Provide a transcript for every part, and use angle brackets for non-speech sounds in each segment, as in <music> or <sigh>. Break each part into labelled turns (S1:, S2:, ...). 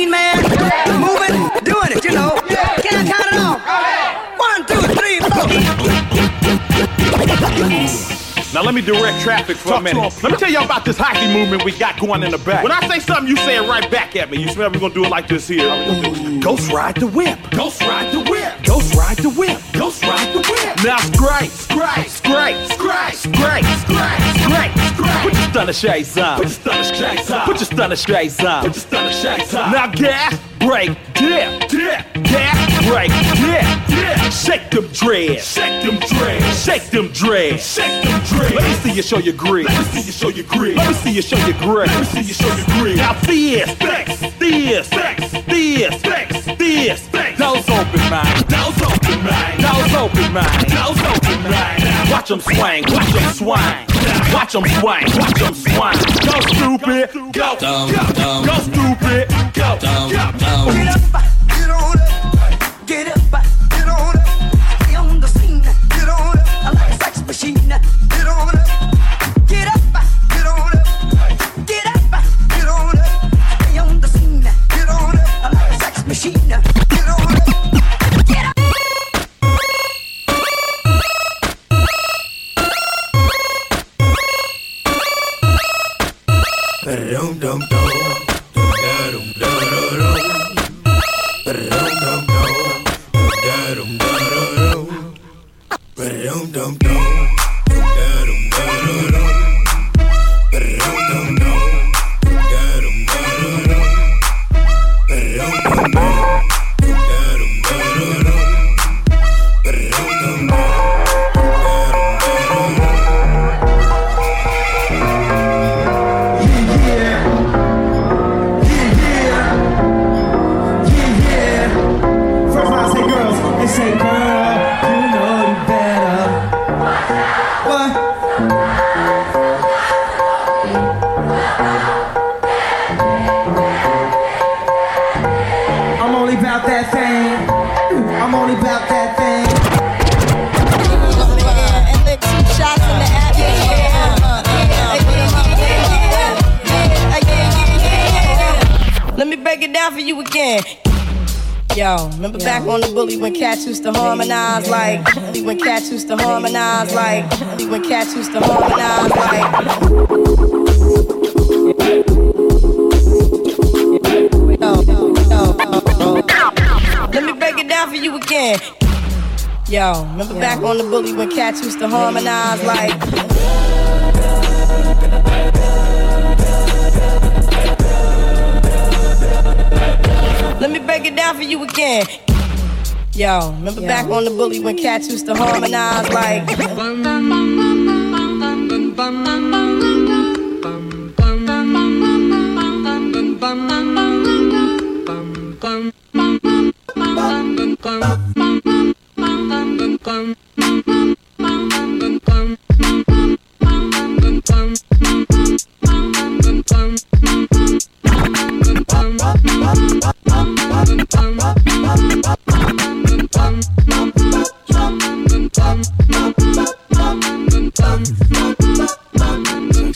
S1: machine, man. Moving, doing it, you know. Can I count it off? One, two, three, four.
S2: Now let me direct traffic for a minute. Let me tell y'all about this hyphy movement we got going in the back. When I say something, you say it right back at me. You smell we're gonna do it like this here. Ghost ride the whip. Ghost ride the whip. Ghost ride the whip. Ghost ride the whip. Now scrape, scrape, scrape, stunner shades on. Put your stunner shades on. Put your stunner shades on. Put your stunner shades on. Now gas, break, dip, dip, gas, break, dip, dip. Shake them dreads. Shake them dreads. Shake them dreads. Shake them dreads. Let me see you show your grit. Let me see you show your grit. Let me see you show your grit. Let me see you show your grit. Now this, this, this, this, this, this, this. Those open mind. Those open mind. Those open mind. Those open mind. Watch them swing. Watch them swing. Watch them swing. Watch them swing. Go stupid. Go. Go. Go stupid. Go. Go.
S1: Get
S3: down for you again. Yo, remember back on the bully when cats used to harmonize like when cats used to harmonize like when cats used to harmonize like Yo, yo, yo. Let me break it down for you again. Yo, remember back on the bully when cats used to harmonize like Let me break it down for you again. Yo, remember back on the bully when cats used to harmonize like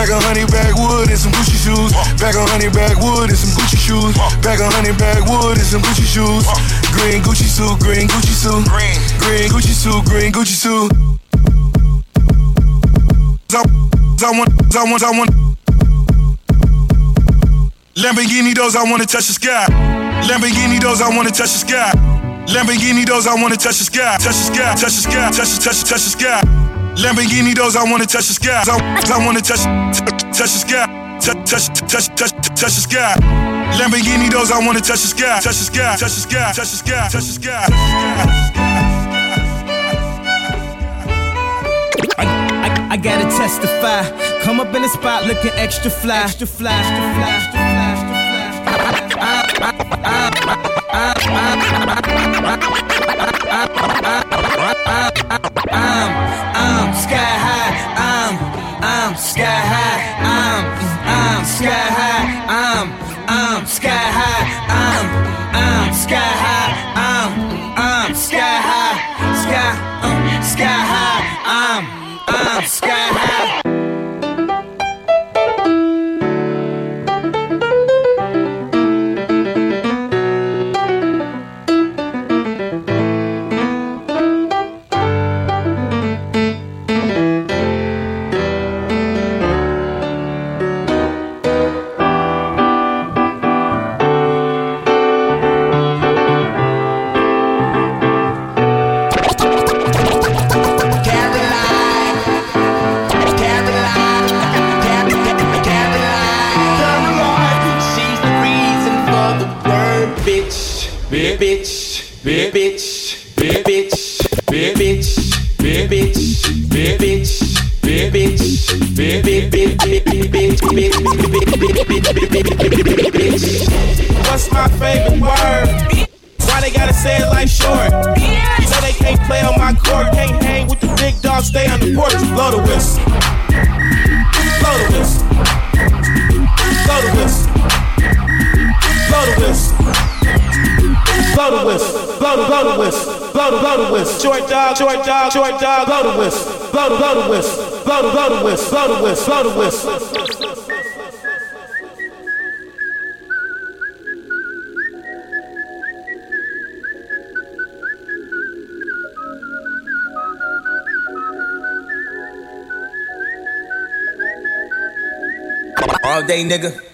S4: Pack a honey backwood and some Gucci shoes. Pack a honey backwood and some Gucci shoes. Pack a honey backwood and some Gucci shoes. Green Gucci suit, green Gucci suit. Green green Gucci suit, green Gucci suit. I want, I want, I want. Lamborghini doors, I wanna touch the sky. Lamborghini doors, I wanna touch the sky. Lamborghini doors, I wanna touch the sky, touch the sky, touch the sky, touch the touch the touch the sky. Lamborghini doors, I wanna touch the sky, I, wanna touch touch the sky, touch touch touch touch the sky. Lamborghini doors, I wanna touch the sky, touch the sky, touch the sky, touch the sky, touch the sky.
S5: I, gotta testify. Come up in the spot looking extra fly, extra fly, extra fly, extra fly, extra fly. I'm, I'm sky high. I'm, I'm sky high. I'm, I'm sky high. I'm, I'm sky high. I'm, I'm sky high. I'm, I'm sky high. Sky, um, sky high. I'm, I'm sky high.
S6: My favorite word? Why they gotta say it like short? So they can't play on my court, can't hang with the big dogs, stay on the porch, blow the whistle. Blow the whistle. Blow the whistle. Blow the whistle. Blow the whistle. Blow the, blow the whistle. blow the blow the whistle. Short dog, short dog, short dog, blow the whistle. Blow the blow the whistle. Blow the blow the whistle. Blow the whistle. Blow the whistle.
S7: All day, nigga.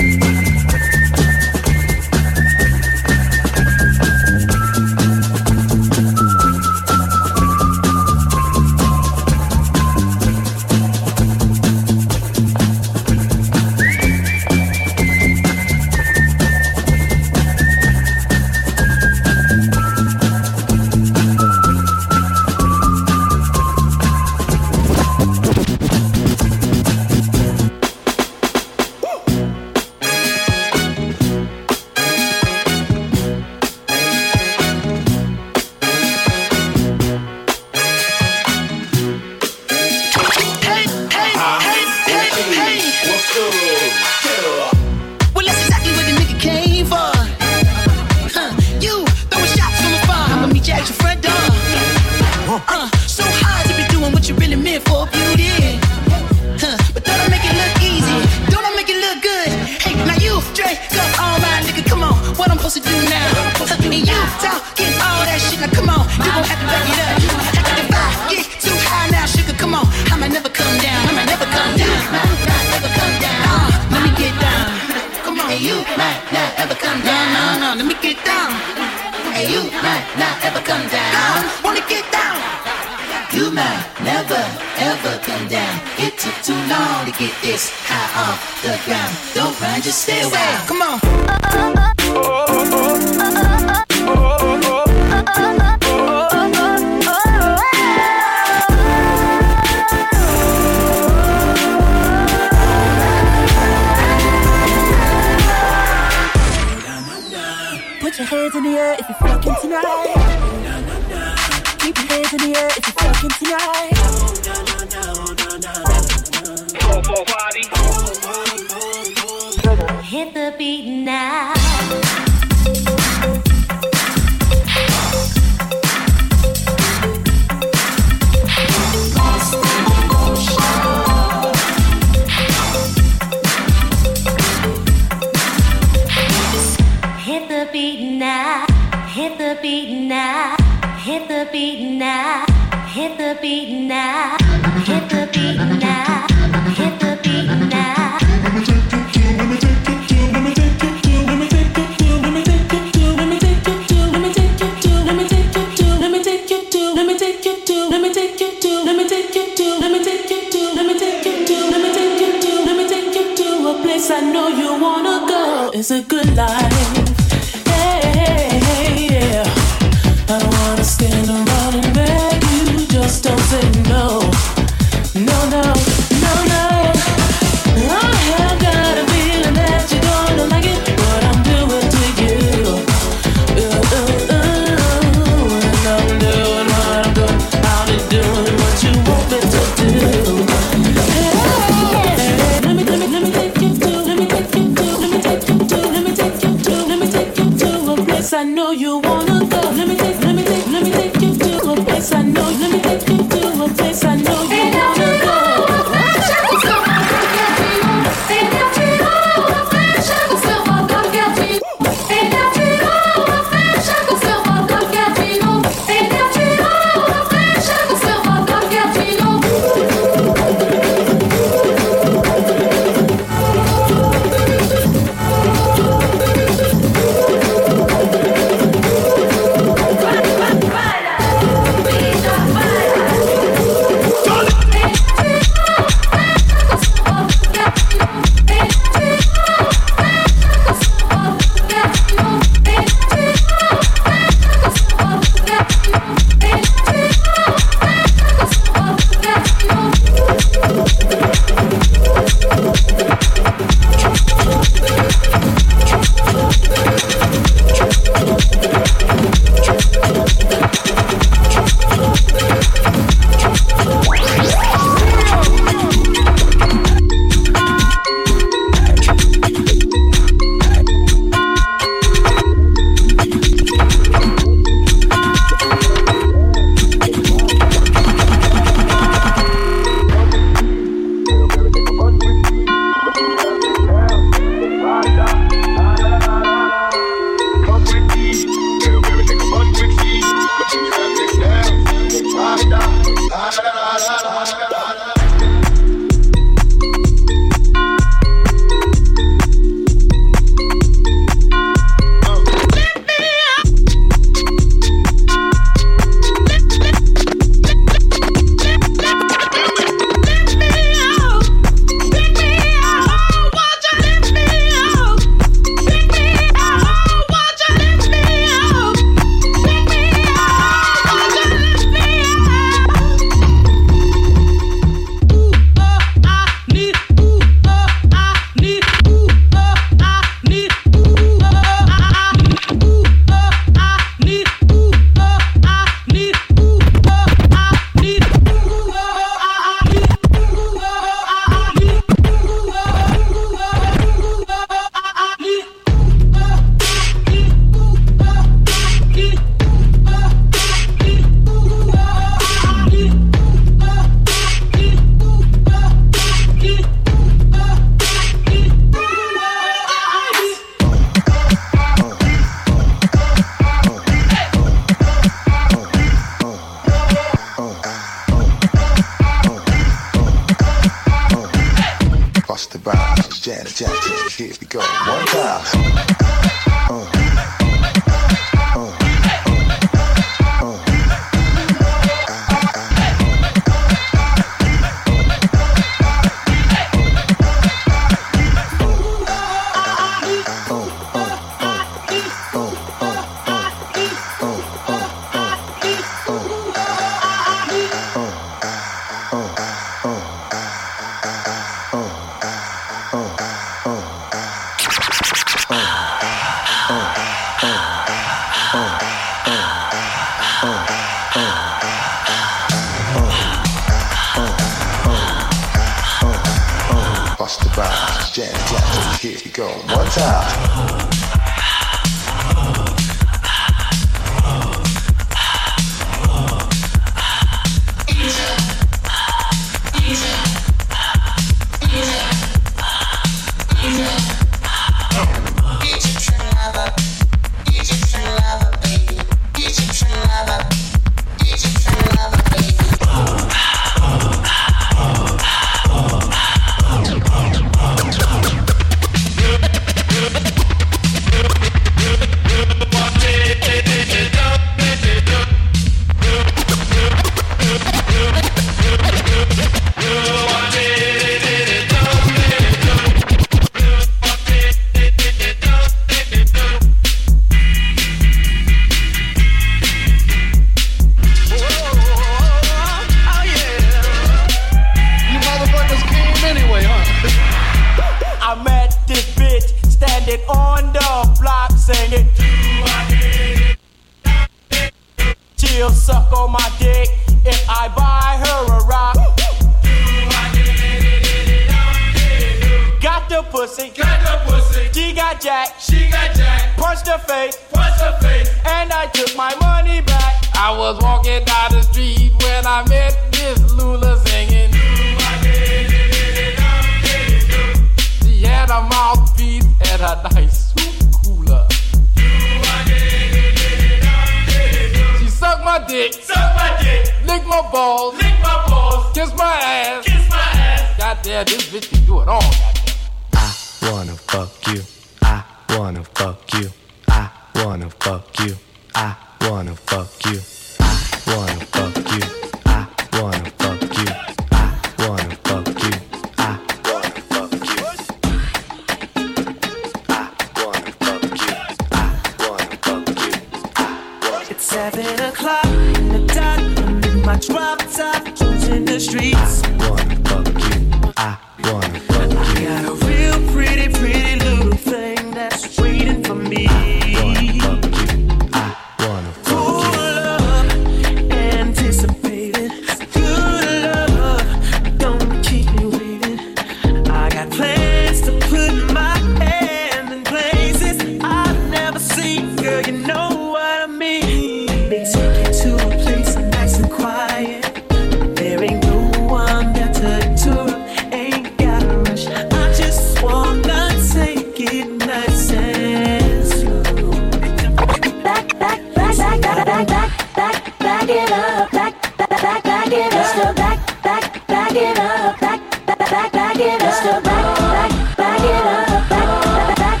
S8: it up, back,
S9: back,
S10: back, back it up, back, back back, it up, back, back,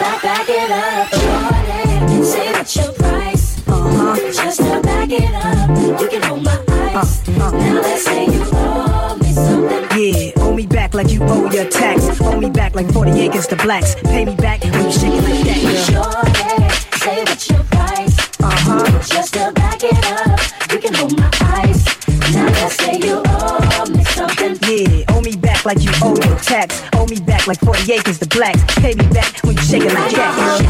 S10: back back, it up. Say your price. Uh-huh. Just to back it up, you can hold my Now let's say you owe me something.
S11: Yeah, owe me back like you owe your tax. Owe me back like 40 acres to blacks. Pay me back like
S10: you owe me
S11: a tax. Owe me back like 40 acres to blacks. Pay me back when you shaking like Jack. Girl.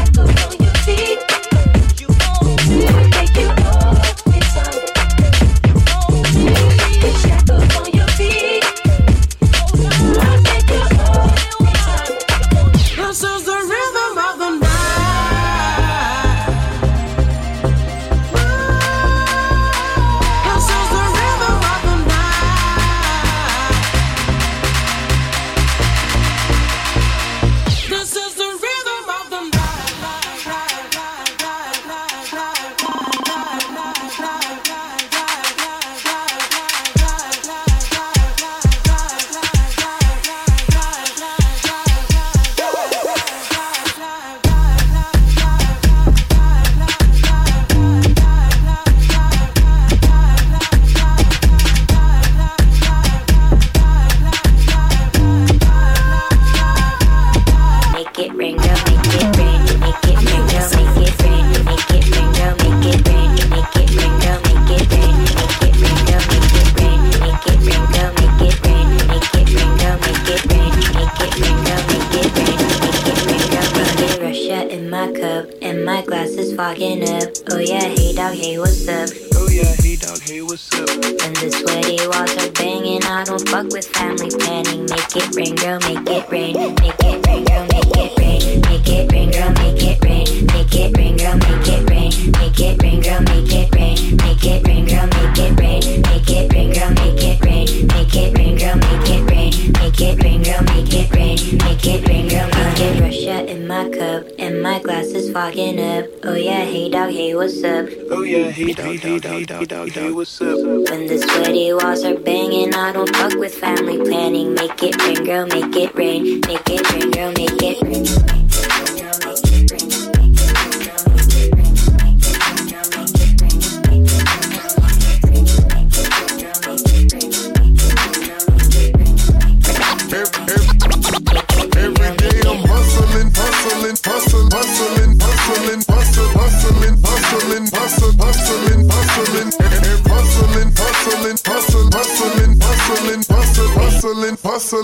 S10: Make
S12: it rain, girl, make it rain. Make it rain, girl, make it rain.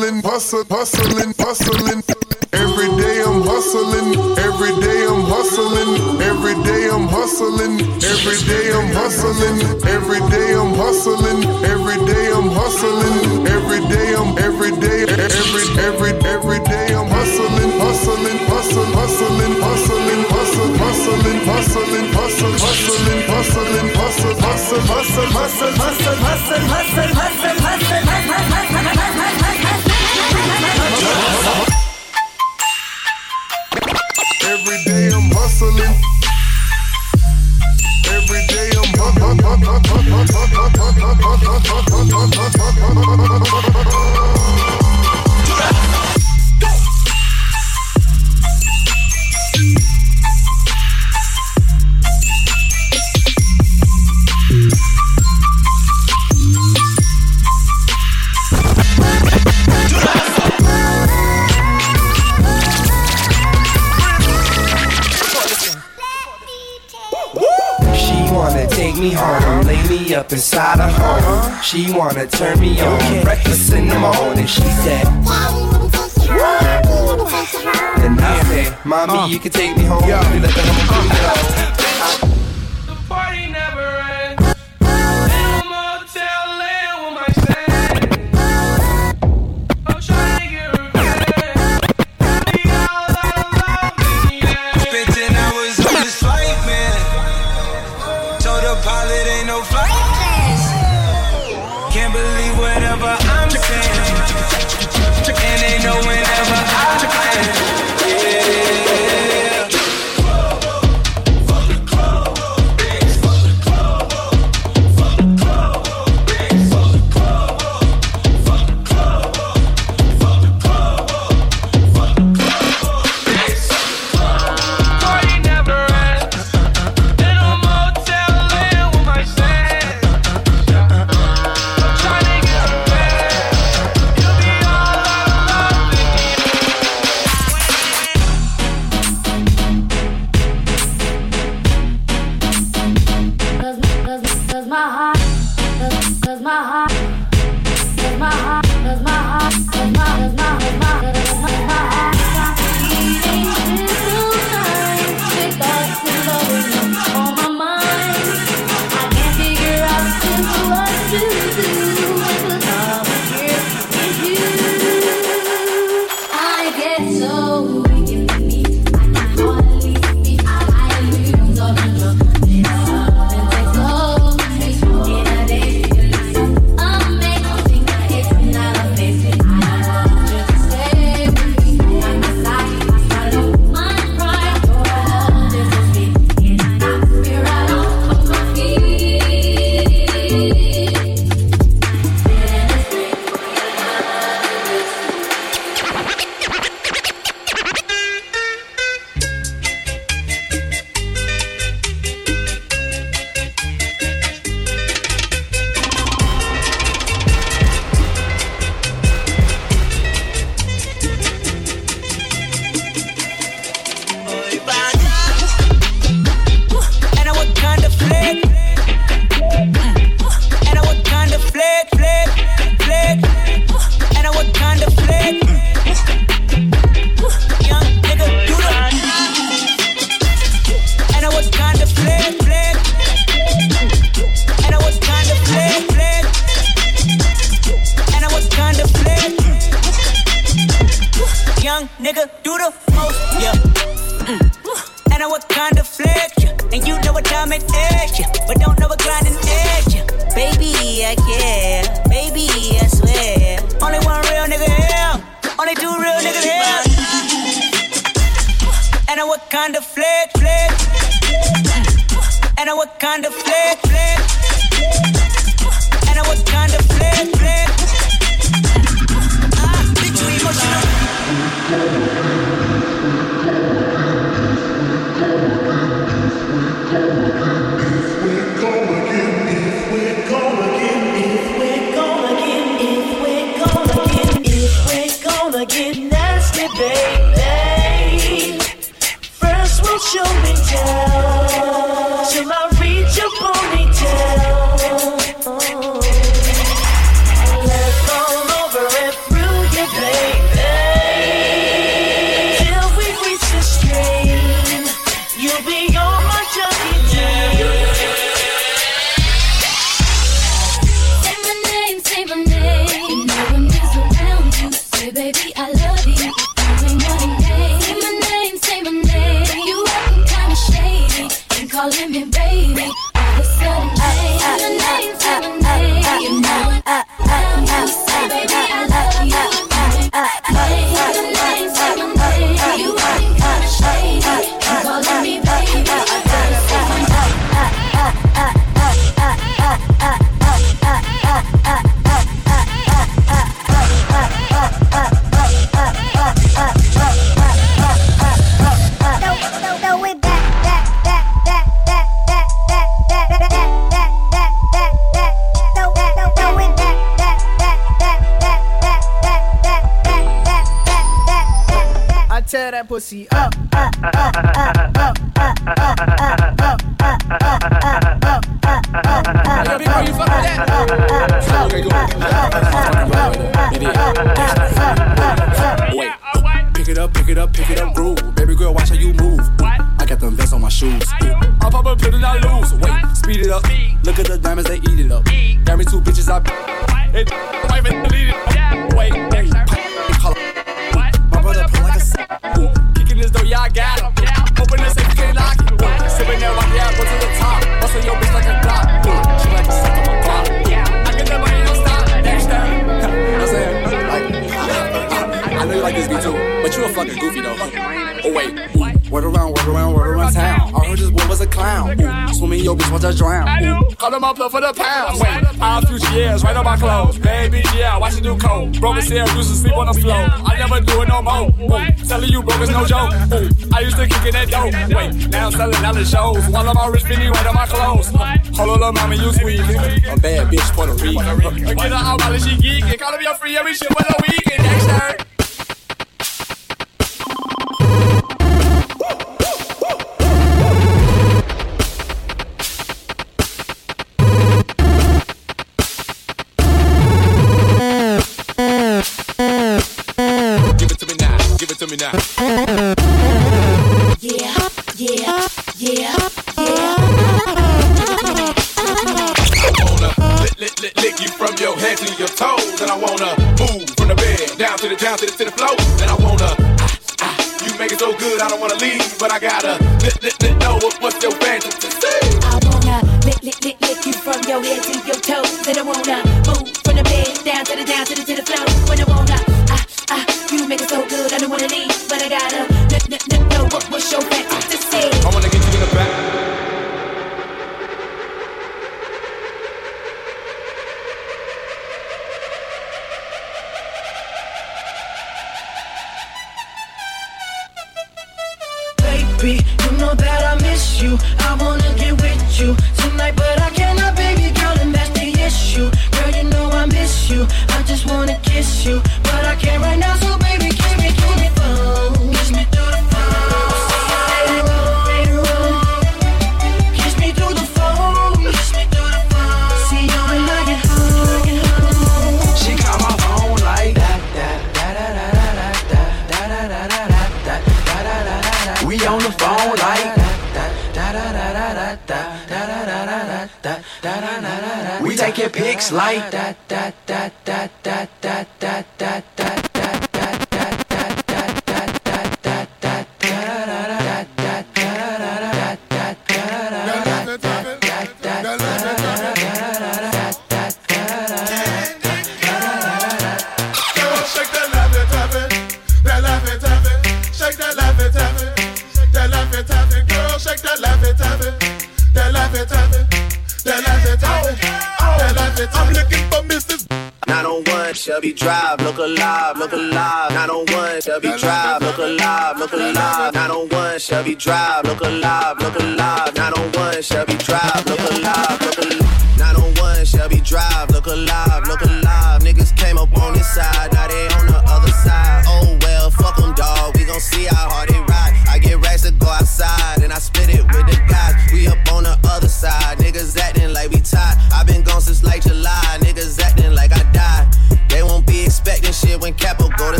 S13: Hustling, hustling, hustling, hustling, hustling. Every day I'm hustling, every day I'm hustling, every day I'm hustling, every day I'm hustling, every day I'm hustling, every day I'm hustling, every day I'm every day every every every day I'm hustling, hustling, hustling, hustling, hustling, hustling, hustling, hustling, hustling, hustling, hustling, hustle, hustle, hustle, hustle, hustle, hustle, hustle, hustle, hustle, Every day I'm hustling. Every day I'm
S10: She She wanna turn me on. Okay. Breakfast in the morning, she said. Daddy, let me take you home.
S7: Let
S10: me take you. Then I said, Mommy, uh, you can take me
S5: home.
S14: Yo.
S15: You let the
S7: home
S16: uh,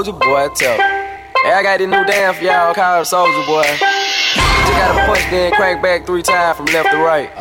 S17: Soldier Boy tell. Hey, I got this new dance for y'all called Soldier Boy. Just gotta punch, then crank back three times from left to right.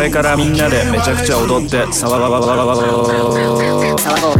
S13: これからみんなでめちゃくちゃ踊って騒ごう。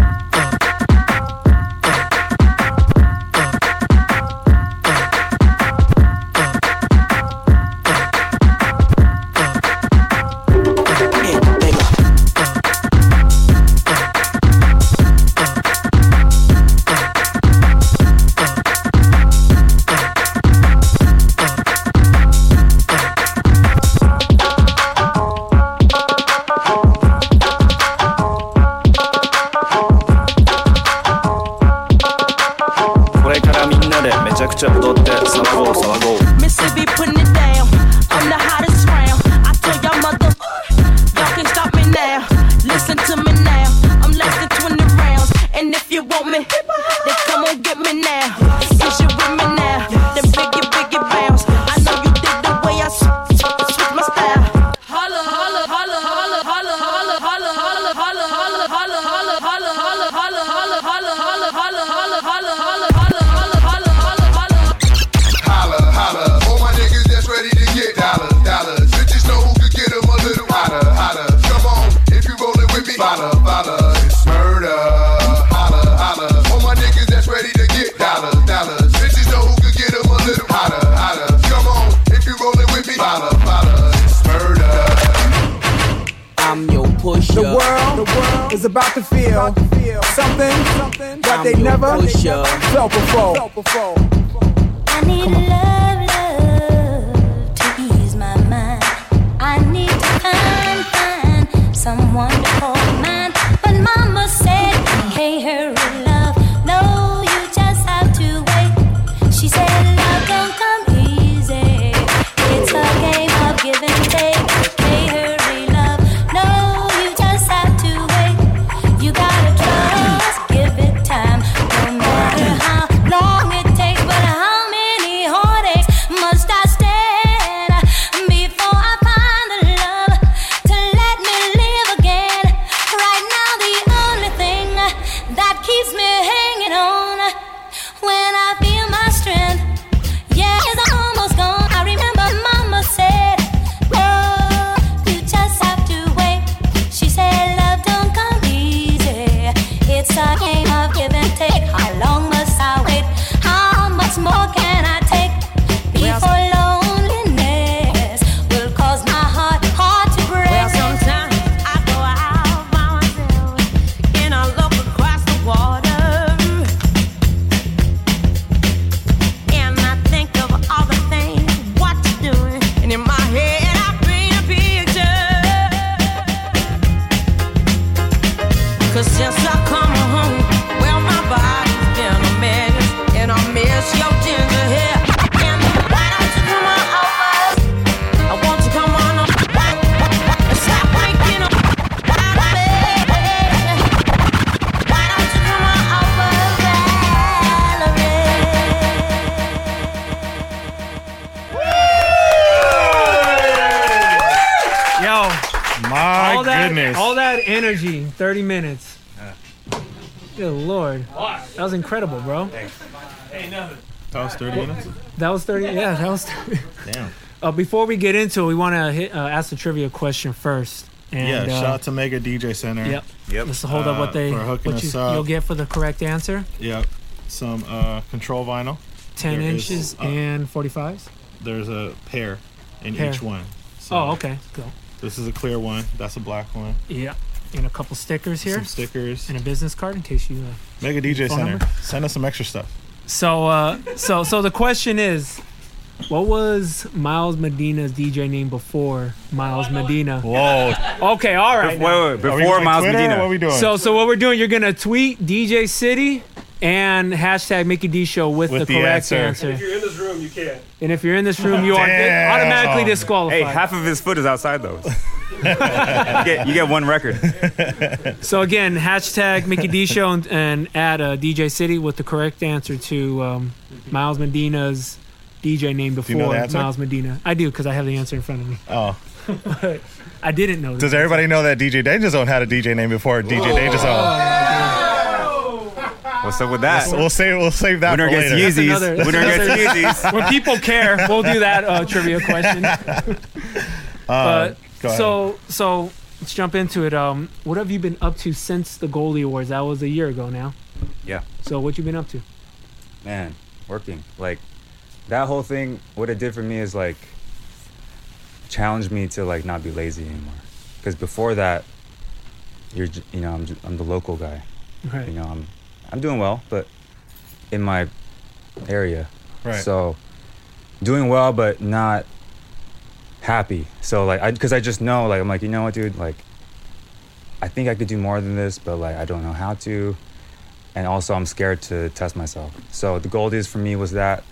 S7: The world, the
S18: world is about to
S19: feel, about to feel something, something that they never, they never felt before. Felt before.
S10: I need love, love to ease my mind. I need to find, find someone to hold mine, but
S20: mama's That was incredible, bro. Thanks.
S21: Hey, nothing. That was 30 minutes?
S20: That was 30. Yeah, that was 30.
S21: Damn. <laughs>
S20: Uh, before we get into it, we want to uh, ask the trivia question first. And,
S21: yeah,
S20: uh,
S21: shout out to Mega DJ Center.
S20: Yep. Yep. Let's hold up
S21: Uh,
S20: what they
S21: for hooking
S20: what you,
S21: us up.
S20: you'll get for the correct answer.
S21: Yep. Some uh, control vinyl.
S20: 10
S21: There is,
S20: inches
S21: uh,
S20: and 45s.
S21: There's a pair in
S20: Pair.
S21: each one. So
S20: Oh, okay. Go.
S21: This is a clear one. That's a black one.
S20: Yeah. And a couple stickers here.
S21: Some stickers.
S20: And a business card in case you. Uh,
S21: Mega DJ Center.
S20: number?
S21: Send us some extra stuff.
S20: So, uh, so, so the question is, what was Miles Medina's DJ name before Miles Medina?
S21: Whoa.
S20: Okay, all right.
S22: Bef- wait, wait,
S20: now.
S22: before Are we going Miles Twitter Medina. what are we doing?
S20: So, so what we're doing? You're gonna tweet DJ City and hashtag Mickey D Show with,
S21: With
S20: the,
S21: the
S20: correct
S21: answer.
S20: answer.
S21: If
S20: you're in this room, you can't. And if you're in this room, you are
S22: Damn.
S20: automatically disqualified.
S22: Hey, half of his foot is outside though. <laughs> you, get, you get one record.
S20: So again, hashtag Mickey D Show and, and add uh, DJ City with the correct answer to um, Miles Medina's DJ name
S21: you
S20: before
S21: know the answer?
S20: Miles Medina. I do because I have the answer in front of me.
S21: Oh. <laughs>
S20: I didn't know.
S21: Does
S20: this.
S21: everybody know that DJ Danger Zone had a DJ name before DJ Danger Zone?
S22: What's up with that?
S21: We'll, we'll save we'll save that
S22: Winner
S21: for
S22: gets
S21: later.
S22: Yeezys.
S20: That's another-
S22: Winner
S20: that's
S22: gets Yeezys.
S20: When people care, we'll do that uh, trivia question. <laughs> <laughs>
S21: Uh,
S20: but so so let's jump into it. Um, what have you been up to since the Goldie Awards? That was a year ago now.
S22: Yeah.
S20: So what you been up to?
S22: Man, working. Like that whole thing, what it did for me is like challenged me to like not be lazy anymore. Because before that, you're you know I'm j- I'm the local guy.
S20: Right.
S22: You know I'm I'm doing well, but in my area.
S21: Right.
S22: So doing well, but not happy. So like I because I just know like I'm like you know what dude like I think I could do more than this, but like I don't know how to. And also I'm scared to test myself. So the goal Goldies for me was that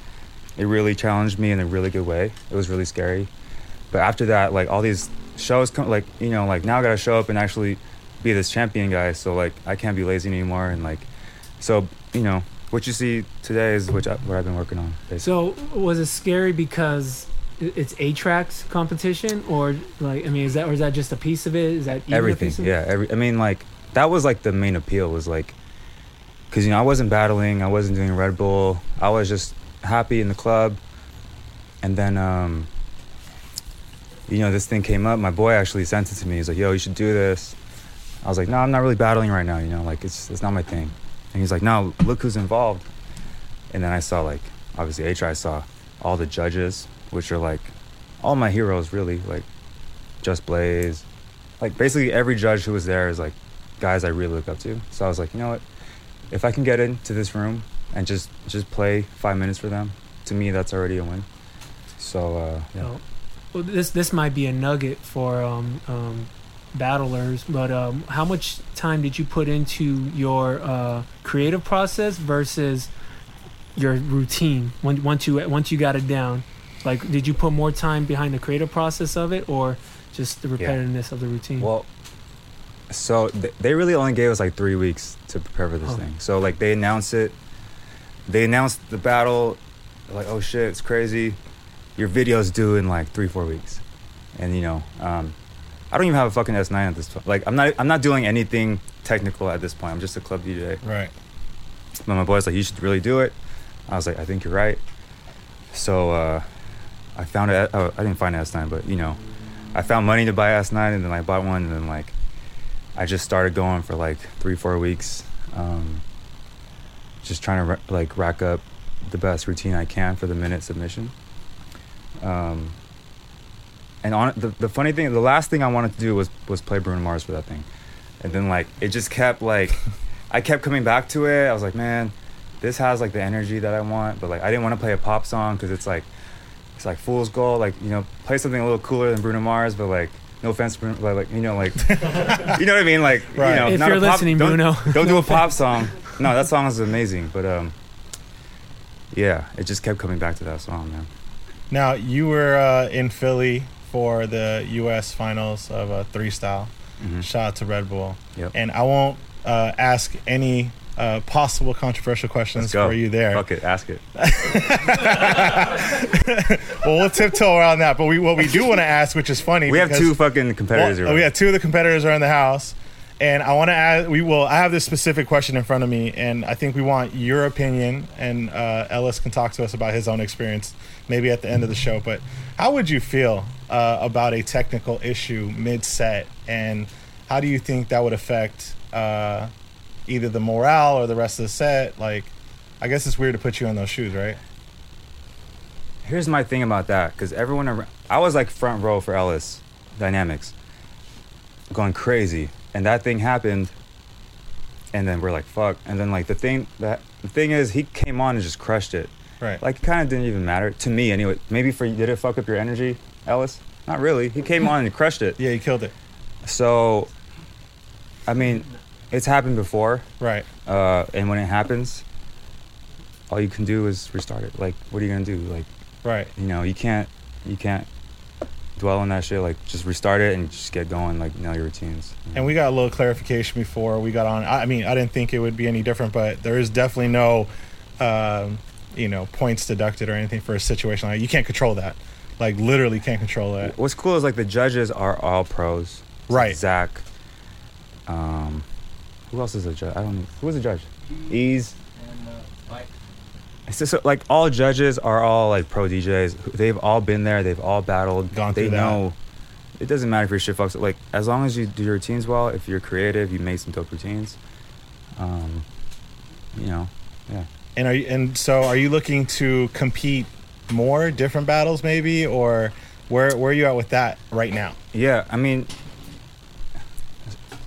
S22: it really challenged me in a really good way. It was really scary. But after that, like all these shows come like, you know, like now I gotta show up and actually be this champion guy. So like I can't be lazy anymore and like so, you know, what you see today is which I, what I've been working on. Basically.
S20: So was it scary because it's A tracks competition, or like I mean, is that or is that just a piece of it? Is that
S22: everything yeah every i mean like that was like the main appeal was like because you know i wasn't battling i wasn't doing red bull. I was just happy in the club. And then um you know this thing came up. My boy actually sent it to me. He's like yo you should do this. I was like no i'm not really battling right now you know like it's it's not my thing and he's like no look who's involved and then i saw like obviously h i saw all the judges which are like all my heroes really like just blaze like basically every judge who was there is like guys I really look up to. So I was like, you know what? If I can get into this room and just just play five minutes for them, to me that's already a win. So uh, yeah.
S20: Well, this this might be a nugget for um, um, battlers, but um, how much time did you put into your uh, creative process versus your routine when, once you once you got it down? Like, did you put more time behind the creative process of it, or just the
S22: Yeah.
S20: repetitiveness of the routine?
S22: Well, so th- they really only gave us like three weeks to prepare for this
S20: Oh.
S22: thing. So like they announced it, they announced the battle, like oh shit, it's crazy. Your video's due in like three four weeks, and you know, um, I don't even have a fucking S9 at this point. Like I'm not I'm not doing anything technical at this point. I'm just a club DJ.
S21: Right.
S22: But my boy's like, you should really do it. I was like, I think you're right. So uh, I found it. Oh, I didn't find an S9, but you know, I found money to buy S9, and then I bought one, and then like, I just started going for like three, four weeks, um, just trying to like rack up the best routine I can for the minute submission. Um, and on the, the funny thing, the last thing I wanted to do was was play Bruno Mars for that thing, and then like it just kept like, <laughs> I kept coming back to it. I was like, man, this has like the energy that I want, but like I didn't want to play a pop song because it's like, it's like fool's gold. Like you know, play something a little cooler than Bruno Mars, but like. No offense, Bruno, but like you know, like <laughs> you know what I mean, like
S21: Right.
S22: you know,
S20: If
S22: not
S20: you're
S22: a pop,
S20: listening,
S22: don't,
S20: Bruno.
S22: don't do a pop <laughs> song. No, that song is amazing, but um, yeah, it just kept coming back to that song, man.
S21: Now you were uh, in Philly for the U.S. finals of uh, three style.
S22: Mhm.
S21: Shout out to Red Bull.
S22: Yep.
S21: And I won't uh, ask any uh, possible controversial questions for you there.
S22: Fuck it, ask it. <laughs>
S21: well, we'll tiptoe around that. But we, what we do want to ask, which is funny,
S22: We have two fucking competitors.
S21: Well,
S22: here.
S21: oh, yeah, two of the competitors are in the house, and I want to add, We will. I have this specific question in front of me, and I think we want your opinion. And uh, Ellis can talk to us about his own experience, maybe at the end of the show. But how would you feel uh, about a technical issue mid-set, and how do you think that would affect uh, either the morale or the rest of the set? Like, I guess it's weird to put you in those shoes, right?
S22: Here's my thing about that, because everyone, ar- I was like front row for Ellis Dynamics, going crazy, and that thing happened, and then we're like, fuck, and then like the thing that the thing is, he came on and just crushed it.
S21: Right.
S22: Like, it kind of didn't even matter to me anyway. Maybe for you, did it fuck up your energy, Ellis? Not really. He came on and crushed it.
S21: Yeah, he killed it.
S22: So, I mean, it's happened before.
S21: Right.
S22: Uh, and when it happens, all you can do is restart it. Like, what are you gonna do? Like,
S21: right.
S22: You know, you can't, you can't dwell on that shit. Like, just restart it and just get going. Like, nail your routines.
S21: And we got a little clarification before we got on. I I mean, I didn't think it would be any different, but there is definitely no, um, you know, points deducted or anything for a situation like you can't control that. Like literally can't control that.
S22: What's cool is like the judges are all pros. It's like
S21: Right.
S22: Zach. Um, who else is a judge? I don't. Who was a judge? Ease. It's just like all judges are all like pro DJs. They've all been there. They've all battled.
S21: Gone
S22: they
S21: through that.
S22: know. It doesn't matter if your shit fucks. Like as long as you do your routines well, if you're creative, you make some dope routines. Um, you know, yeah.
S21: And are you, and so are you looking to compete more, different battles maybe, or where where are you at with that right now?
S22: Yeah, I mean,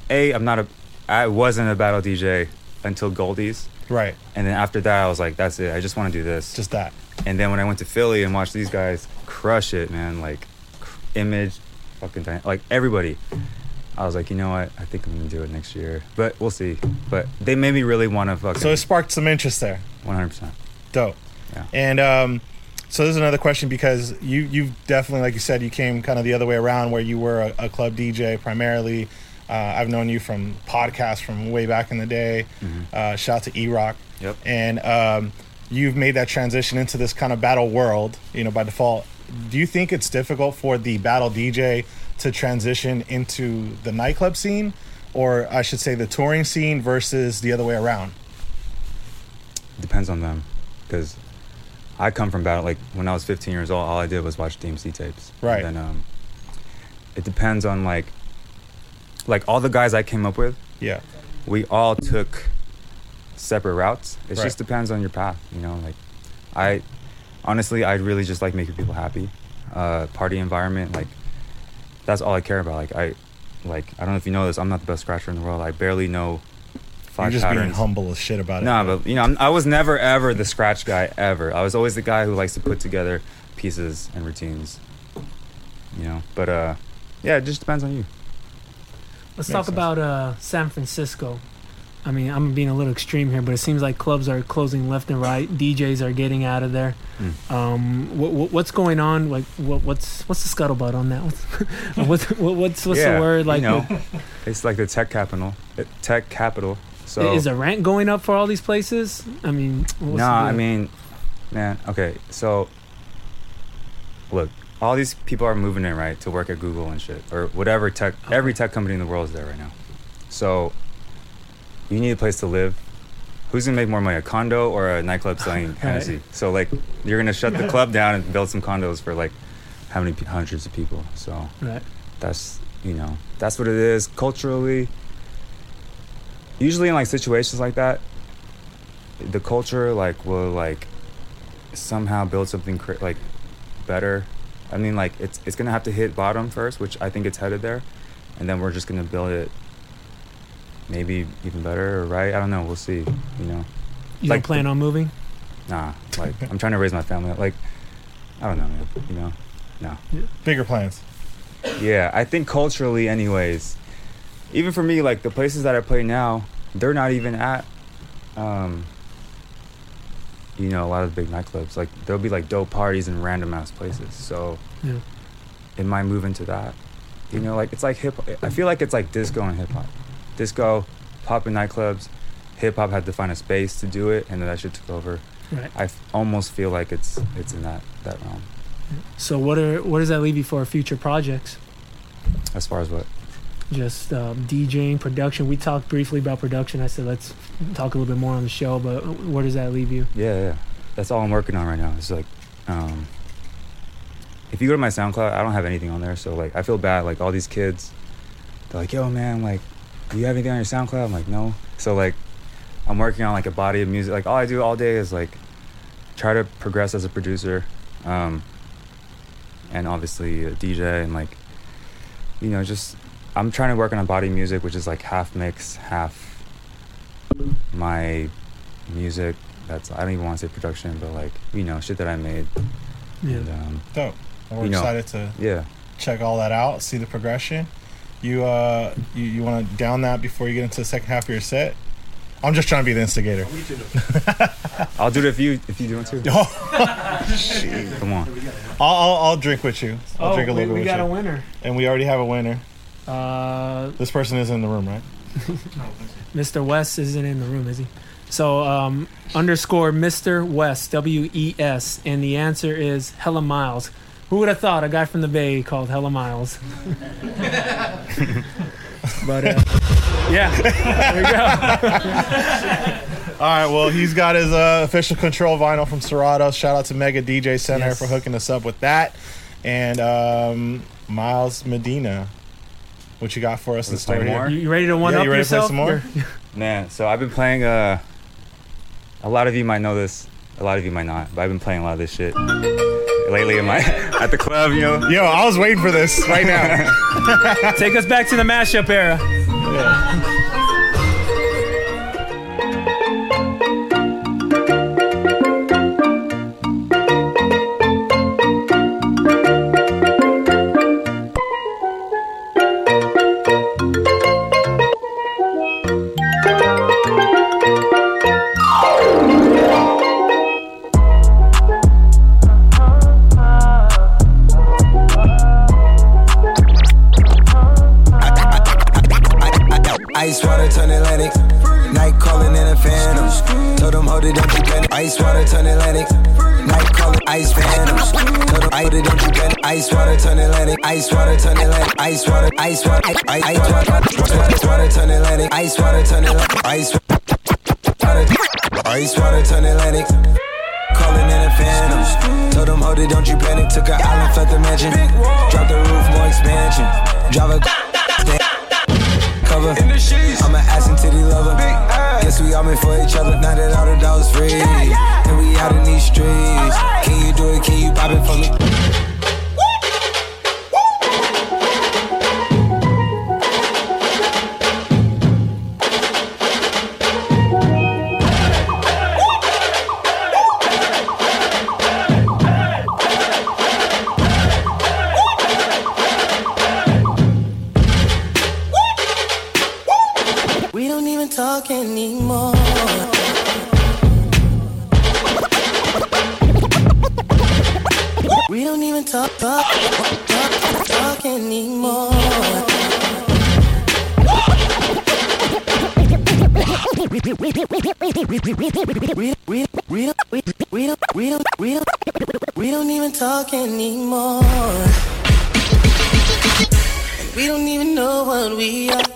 S22: a I'm not a, I wasn't a battle DJ until Goldies.
S21: Right.
S22: And then after that, I was like, that's it. I just want to do this.
S21: Just that.
S22: And then when I went to Philly and watched these guys crush it, man, like cr- image, fucking Dy- like everybody. I was like, you know what? I think I'm gonna do it next year, but we'll see. But they made me really want to fucking.
S21: So it sparked some interest there.
S22: 100. percent
S21: Dope.
S22: Yeah.
S21: And um, so this is another question because you you've definitely, like you said, you came kind of the other way around where you were a, a club DJ primarily. Uh, I've known you from podcasts from way back in the day. Uh, shout out to E Rock.
S22: Yep.
S21: And um, you've made that transition into this kind of battle world, you know, by default. Do you think it's difficult for the battle DJ to transition into the nightclub scene, or I should say the touring scene versus the other way around?
S22: depends on them because I come from battle like when I was 15 years old all I did was watch DMC tapes
S21: Right.
S22: and then um it depends on like like all the guys I came up with
S21: Yeah.
S22: we all took separate routes it
S21: Right.
S22: just depends on your path you know like I honestly I really just like making people happy uh party environment like that's all I care about like I like I don't know if you know this I'm not the best scratcher in the world I barely know
S21: You're
S22: five
S21: just being humble as shit about it.
S22: no, but you know, I'm, I was never ever the scratch guy ever. I was always the guy who likes to put together pieces and routines. You know, but uh, yeah, it just depends on you.
S20: Let's
S22: Makes
S20: talk
S22: sense.
S20: about uh, San Francisco. I mean, I'm being a little extreme here, but it seems like clubs are closing left and right. <laughs> DJs are getting out of there.
S22: Hmm.
S20: Um, what, what, what's going on? Like, what, what's what's the scuttlebutt on that? <laughs> What's what's what, what's, what's
S22: Yeah,
S20: the word? Like,
S22: you know, it's like the tech capital, uh, tech capital. So
S20: is the rent going up for all these places? I mean, what's
S22: no, I mean, man, okay, so look, all these people are moving in right to work at Google and shit or whatever tech. Every tech company in the world is there right now. So you need a place to live. Who's gonna make more money, a condo or a nightclub selling <laughs> Hennessy? So like, you're gonna shut the club down and build some condos for like how many hundreds of people? So
S20: Right.
S22: that's you know that's what it is culturally. Usually in like situations like that, the culture like will like somehow build something cra- like better. I mean, like it's it's gonna have to hit bottom first, which I think it's headed there, and then we're just gonna build it. Maybe even better or right? I don't know. We'll see. You know.
S20: you don't plan on moving?
S22: Nah. Like I'm trying to raise my family. Like I don't know, man. You know. No.
S21: Bigger plans.
S22: Yeah, I think culturally, anyways. Even for me, like the places that I play now, they're not even at, um, you know, a lot of the big nightclubs. Like there'll be like dope parties in random ass places. So
S20: Yeah.
S22: it might move into that. You know, like it's like hip. I feel like it's like disco and hip hop. Disco, pop in nightclubs. hip hop had to find a space to do it, and then that shit took over.
S20: Right.
S22: I f- almost feel like it's it's in that that realm.
S20: So what are what does that leave you for future projects?
S22: As far as what?
S20: Just um, DJing, production. We talked briefly about production. I said let's talk a little bit more on the show, but where does that leave you?
S22: Yeah, yeah. That's all I'm working on right now. It's like, um, if you go to my SoundCloud, I don't have anything on there. So like, I feel bad. Like all these kids, they're like, "Yo, man, like, do you have anything on your SoundCloud?" I'm like, "No." So like, I'm working on like a body of music. Like all I do all day is like try to progress as a producer, um, and obviously a DJ and like, you know, just I'm trying to work on a body music, which is like half mix, half my music. That's I don't even want to say production, but like you know, shit that I made.
S20: Yeah.
S22: And, um,
S21: Dope. Well, we're
S22: you know,
S21: excited to
S22: yeah.
S21: check all that out, see the progression. You uh, you, you want to down that before you get into the second half of your set? I'm just trying to be the instigator.
S22: I'll <laughs> do it if you if you do it too.
S21: Shit. <laughs>
S22: Come on.
S21: I'll, I'll, I'll drink with you. I'll
S20: Oh,
S21: drink a
S20: we-
S21: little
S20: we
S21: bit
S20: got
S21: with
S20: a winner.
S21: And we already have a winner.
S20: Uh,
S21: This person isn't in the room, right? <laughs>
S20: Mr. West isn't in the room, is he? So um, underscore Mr. West W E S, and the answer is Hella Miles. Who would have thought a guy from the Bay called Hella Miles? <laughs> but uh, yeah, there you go. <laughs>
S21: All right, well, he's got his uh, official control vinyl from Serato. Shout out to Mega DJ Center
S20: Yes.
S21: for hooking us up with that. And um, Miles Medina, what you got for us this
S22: Wanna play more?
S20: You, you ready to one
S21: yeah,
S20: up
S21: you ready
S20: yourself?
S21: to play some more?
S20: You're- <laughs>
S22: Man, so I've been playing. Uh, a lot of you might know this. A lot of you might not. But I've been playing a lot of this shit lately in my <laughs> at the club. You know.
S21: Yo, I was waiting for this right now. <laughs>
S20: Take us back to the mashup era.
S5: Ice ice water, turn Atlantic. Ice water turn Atlantic. Ice water, ice water turn Atlantic. Calling in a phantom. Told them hold it, don't you panic. Took an island, felt the mansion. Drop the roof, more expansion. Drive a
S23: anymore. We don't even know what we are.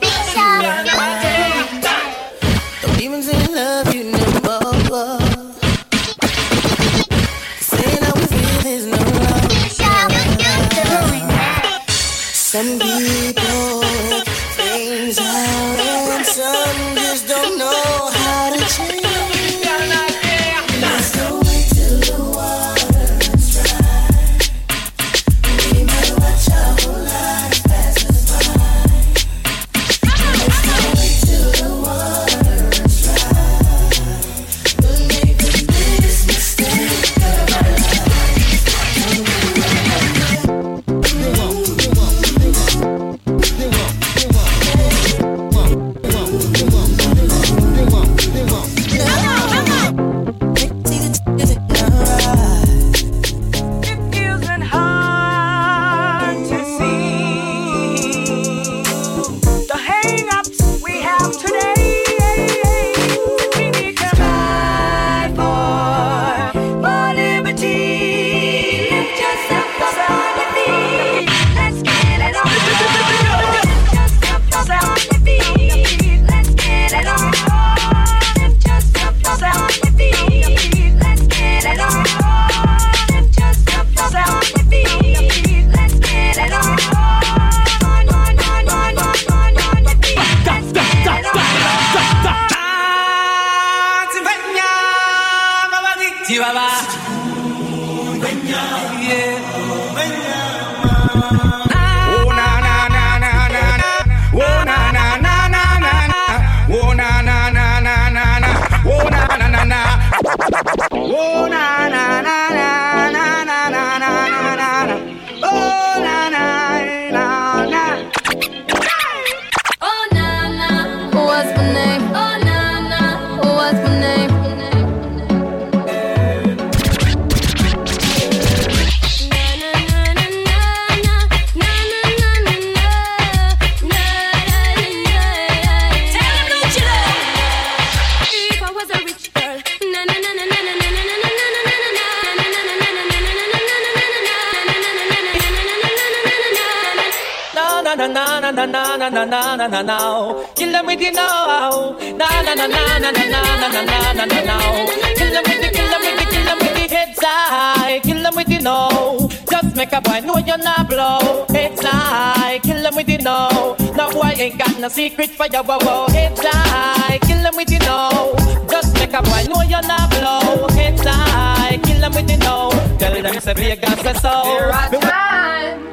S23: you
S24: not blow. It's like kill them with you know. No boy ain't got no secret for your wow wow. It's like kill them with you know. Just make a boy know you not blow. It's like kill them with you know. Tell them say Vegas say so.
S25: There are times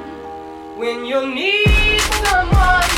S25: when you need someone.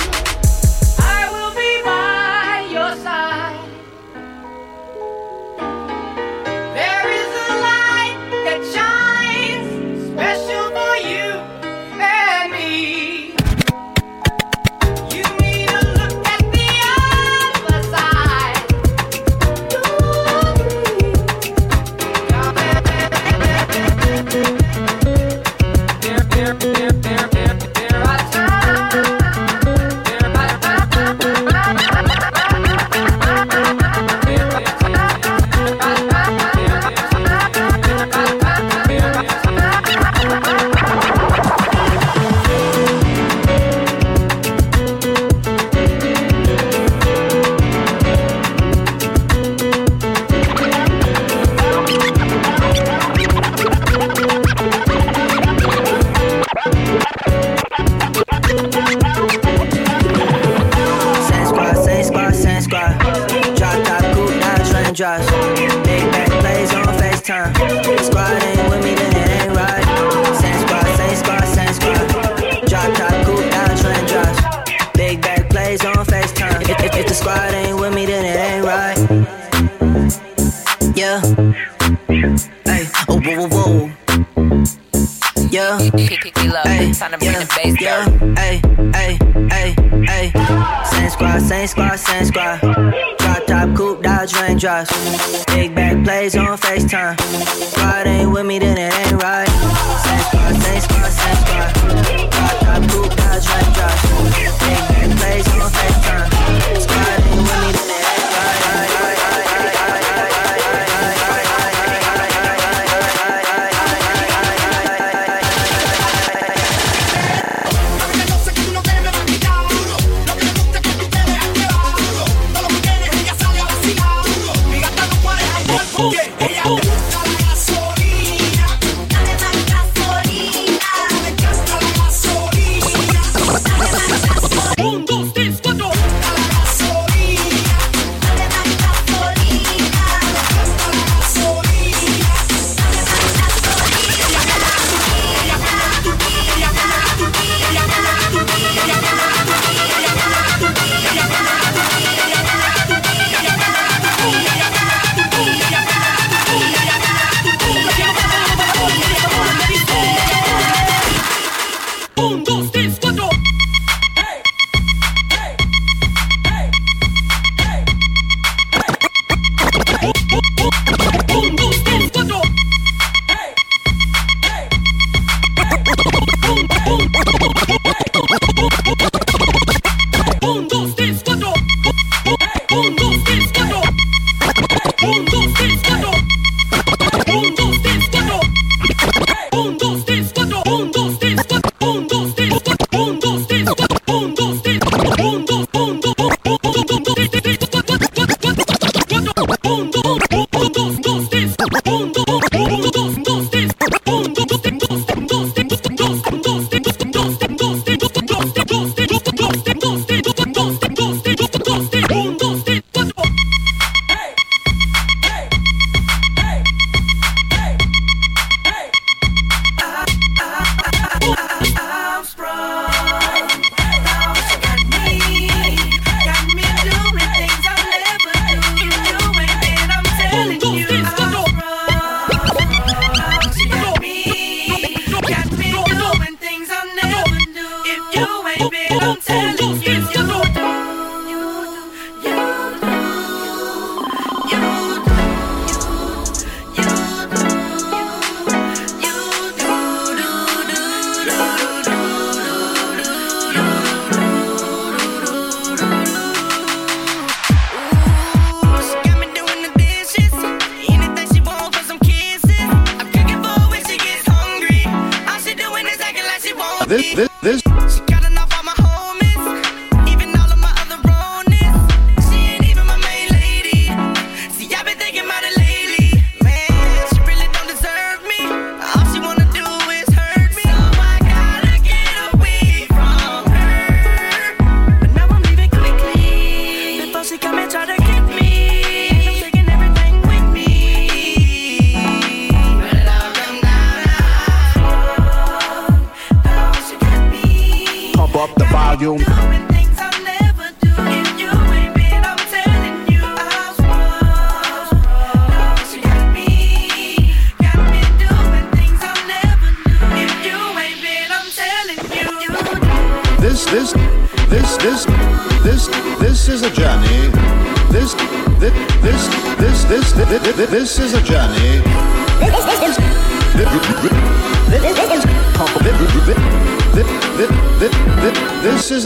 S26: same squad, same squad. Drop top, coupe, Dodge, raindrops. Big back plays on FaceTime. Ride ain't with me, then it ain't right. Same squad, same squad, same squad. Drop top, coupe, Dodge, raindrops. Big back plays on FaceTime.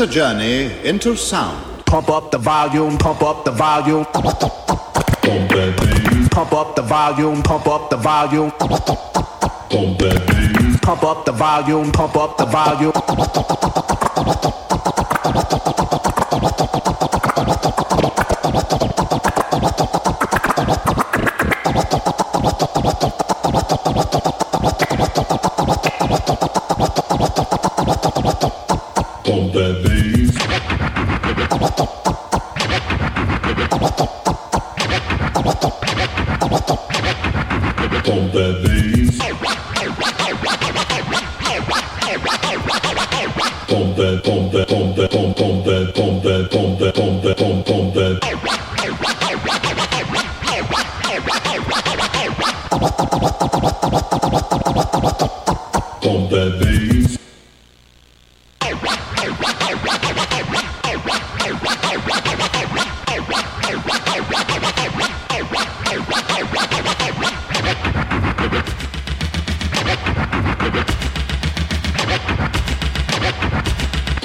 S27: journey into sound.
S28: Pump up the volume, pump up the volume. Pump up the volume, pump up the volume. Pump up the volume, pump up the volume.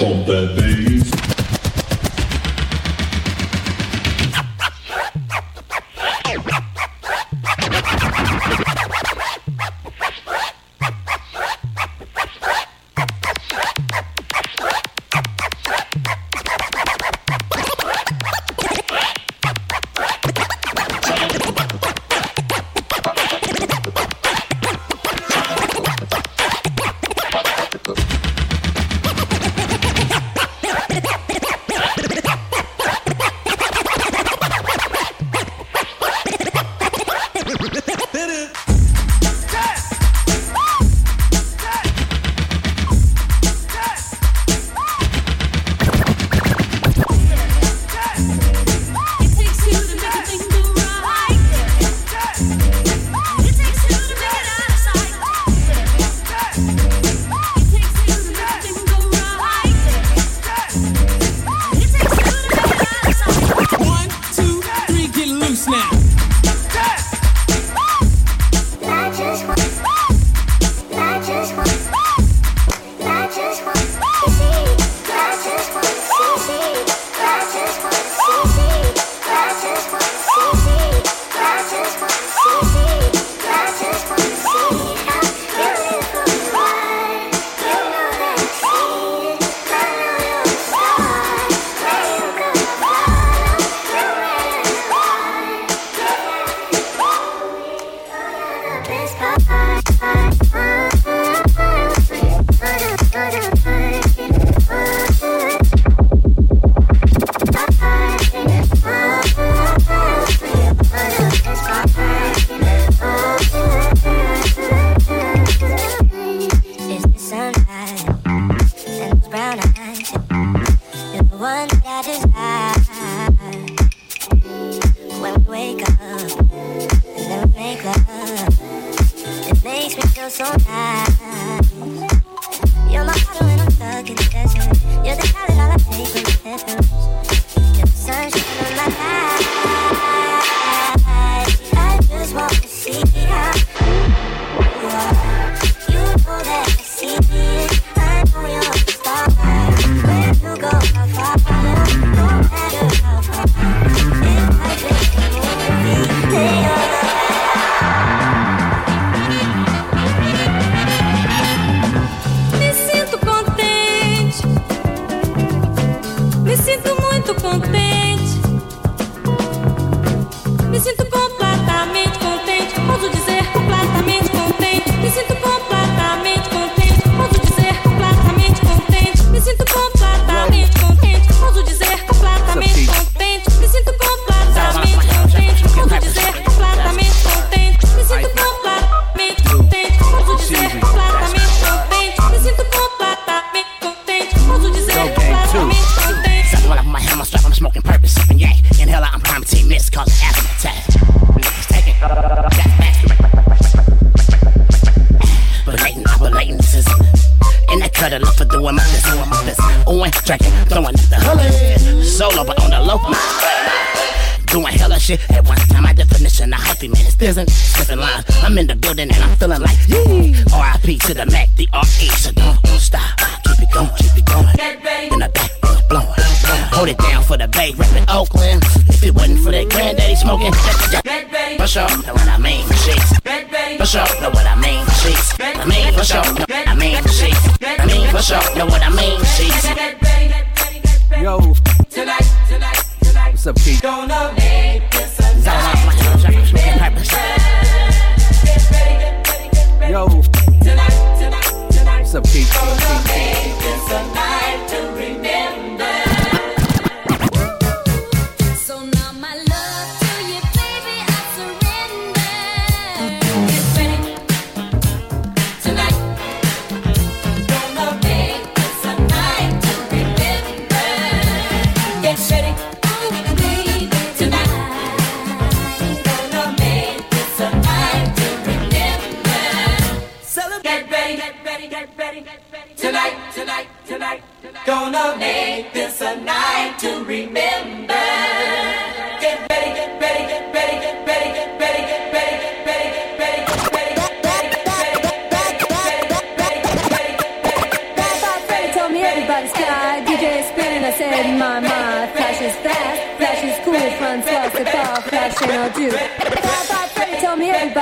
S18: Stomp that
S29: thing.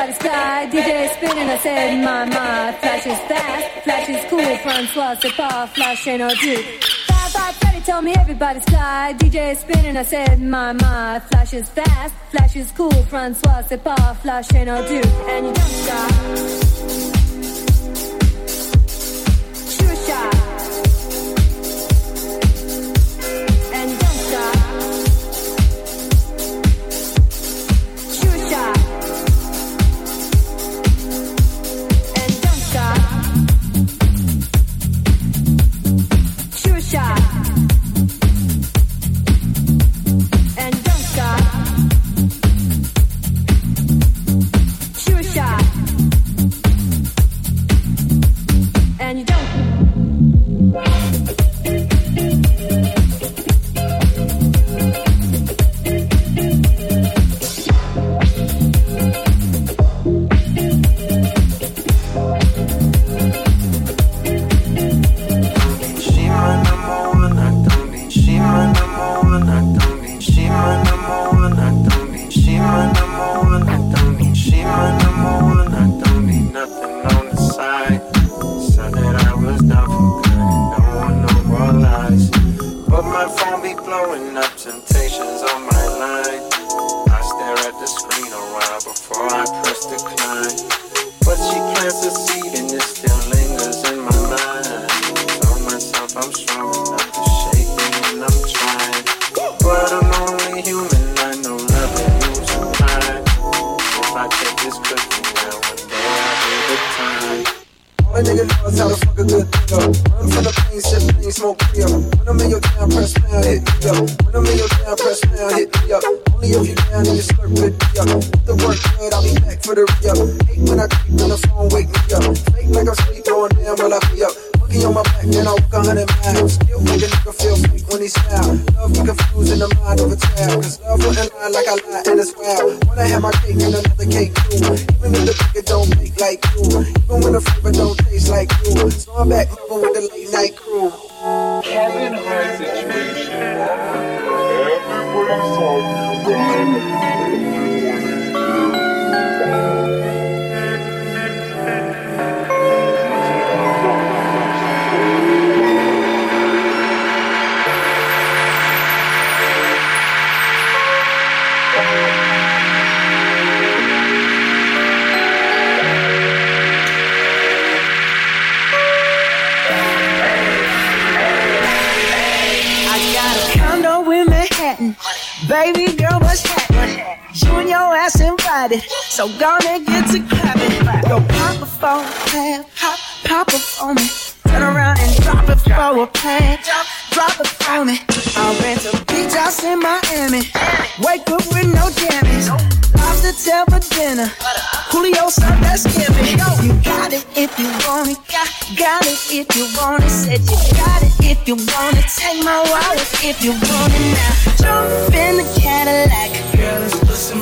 S10: by the
S30: sky, DJ spinning, I said, my, my, flash is fast, flash is cool, Francois swell, step flash ain't no dude. Five, five, told me everybody's fly, DJ spinning, I said, my, my, flash is fast, flash is cool, Francois, c'est pas, flash ain't no dude, and you don't stop.
S31: got it.
S19: So
S32: gonna get to clapping. Go pop a phone, pad, pop, pop up on me. Turn around and drop it for a plan. Drop, drop it for me. I'll rent a beach house in Miami. Wake up with no jammies. Lobster tail for dinner. Julio served that scampi. You got it if you want it. Got, got it if you want it. Said you got it if you want it. Take my wallet if you want it now. Jump in the Cadillac. Girl, let's put some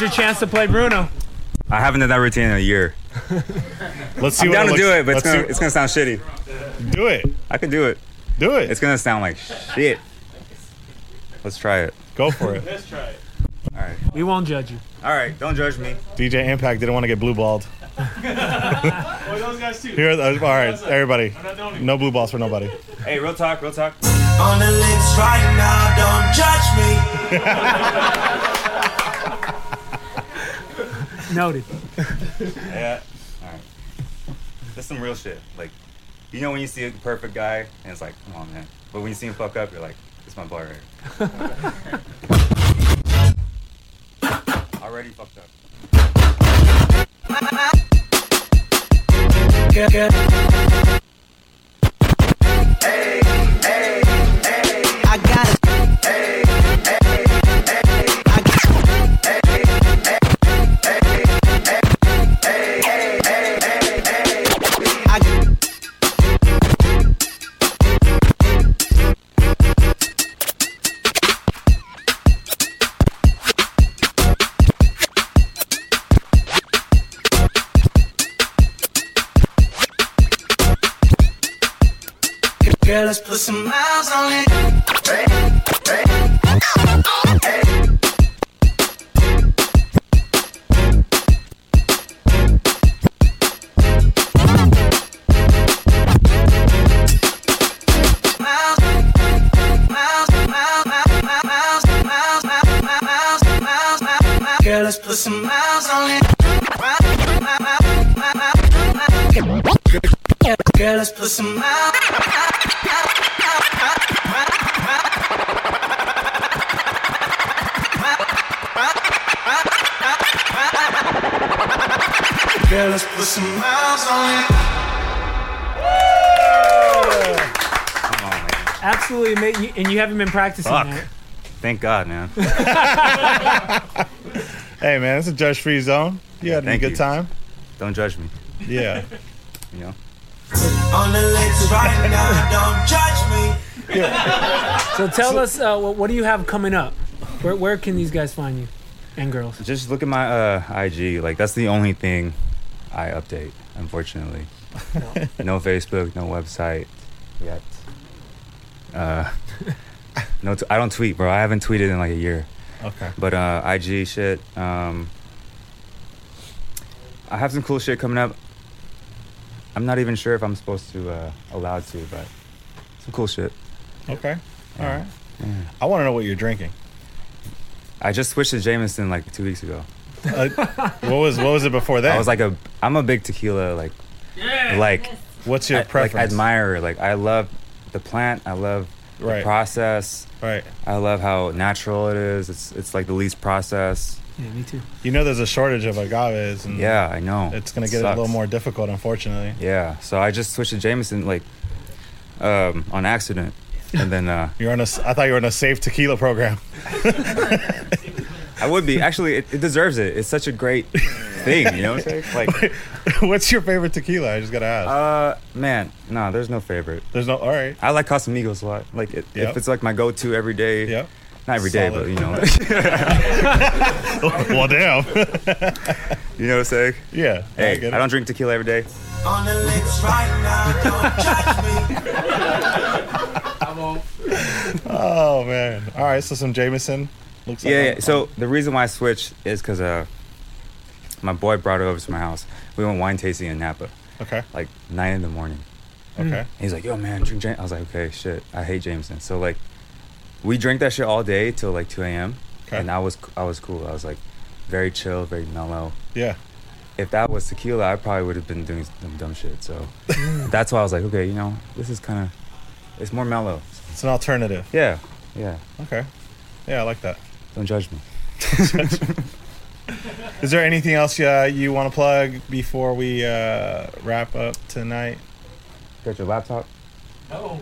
S20: That was your chance to play Bruno.
S22: I haven't done that routine in a year.
S21: Let's see
S22: I'm
S21: what
S22: down
S21: it
S22: to do it, but
S21: let's
S22: it's gonna,
S21: see-
S22: it's gonna sound shitty.
S21: Do it.
S22: I can do it.
S21: Do it.
S22: It's gonna sound like shit. Let's try it.
S21: Go for it.
S20: Let's try it.
S22: All right.
S20: We won't judge you.
S22: All right. Don't judge me.
S21: DJ Impact didn't want to get blue balled. <laughs>
S20: Well, those guys too.
S21: Here, uh, all right, everybody. No blue balls for nobody.
S22: Hey, real talk, real talk.
S5: On the links right now, don't judge me. <laughs>
S20: Noted.
S22: Yeah. All right. That's some real shit. Like, you know when you see a perfect guy and it's like, come on, man. But when you see him fuck up, you're like, it's my bar right here. <laughs> Already fucked up.
S32: I
S5: some
S20: Absolutely amazing. And you haven't been practicing
S22: Fuck.
S20: that.
S22: Thank God, man. <laughs>
S21: Hey man, it's a judge free zone. You had a
S22: Thank
S21: good
S22: you.
S21: time.
S22: Don't judge me.
S21: Yeah. <laughs>
S22: You know.
S5: On the links right now, don't judge me.
S20: So tell us, uh, what, what do you have coming up? Where, where can these guys find you and girls?
S22: Just look at my uh, IG. Like that's the only thing I update. Unfortunately, no Facebook, no website yet. Uh, <laughs> no, t- I don't tweet, bro. I haven't tweeted in like a year.
S21: Okay.
S22: But uh, IG shit. Um, I have some cool shit coming up. I'm not even sure if I'm supposed to uh, allowed to, but some cool shit.
S21: Okay. All right.
S22: Yeah.
S21: I want to know what you're drinking.
S22: I just switched to Jameson like two weeks ago.
S21: Uh, what was what was it before that?
S22: I was like a I'm a big tequila like like
S21: What's your
S22: I-
S21: preference?
S22: Like admirer. Like I love the plant. I love
S21: Right.
S22: the process.
S21: Right.
S22: I love how natural it is. It's it's like the least processed.
S20: Yeah, me too.
S21: You know, there's a shortage of agaves, and
S22: Yeah, I know.
S21: it's gonna
S22: It
S21: get a little more difficult, unfortunately.
S22: Yeah. So I just switched to Jameson like um, on accident, and then uh, <laughs>
S21: You're on a. I thought you were on a safe tequila program. <laughs>
S22: I would be actually. It, it deserves it. It's such a great thing. You know what I'm saying? Like, <laughs>
S21: What's your favorite tequila? I just gotta ask.
S22: uh, man, no, there's no favorite.
S21: There's no. All right.
S22: I like Casamigos a lot. Like, it,
S21: Yep.
S22: if it's like my go-to every day.
S21: Yeah.
S22: Not every day,
S21: Solid.
S22: but you know. <laughs>
S21: well, damn. <laughs>
S22: you know what I'm saying?
S21: Yeah.
S22: Hey,
S21: get
S22: I, don't drink tequila every day.
S33: On the links right now, don't judge me.
S21: Oh man. All right. So some Jameson. Looks like
S22: yeah,
S21: I'm-
S22: yeah. So the reason why I switched is because uh, my boy brought it over to my house. We went wine tasting in Napa.
S21: Okay.
S22: Like nine in the morning.
S21: Okay. Hmm.
S22: He's like, "Yo, man, drink." Jam-. I was like, "Okay, shit, I hate Jameson." So like, we drank that shit all day till like two a.m.
S21: Okay.
S22: And I was I was cool. I was like, very chill, very mellow.
S21: Yeah.
S22: If that was tequila, I probably would have been doing some dumb shit. So <laughs> that's why I was like, okay, you know, this is kind of, it's more mellow.
S21: It's an alternative.
S22: Yeah, yeah.
S21: Okay. Yeah, I like that.
S22: Don't judge me. <laughs> <laughs>
S21: Is there anything else uh, you want to plug before we uh, wrap up tonight?
S22: Got your laptop?
S20: No.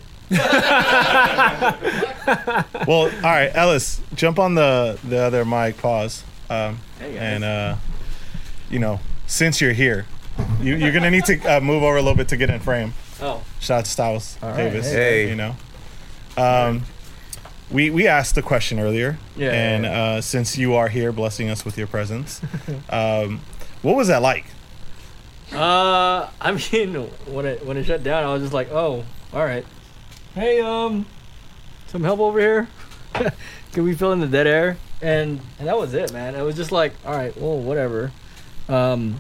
S21: well, all right, Ellis, jump on the the other mic. Pause. Um,
S34: Hey, guys.
S21: and uh, you know, since you're here, you, you're gonna need to uh, move over a little bit to get in frame.
S34: Oh.
S21: Shout out to Styles
S34: All right,
S21: Davis.
S22: hey.
S21: You know, um, we we asked the question earlier,
S34: Yeah,
S21: and
S34: yeah,
S21: Uh, since you are here, blessing us with your presence, <laughs> um, what was that like?
S34: Uh, I mean, when it when it shut down, I was just like, oh, all right. Hey, um, some help over here. <laughs> Can we fill in the dead air? And and that was it, man. It was just like, all right, well, whatever. Um,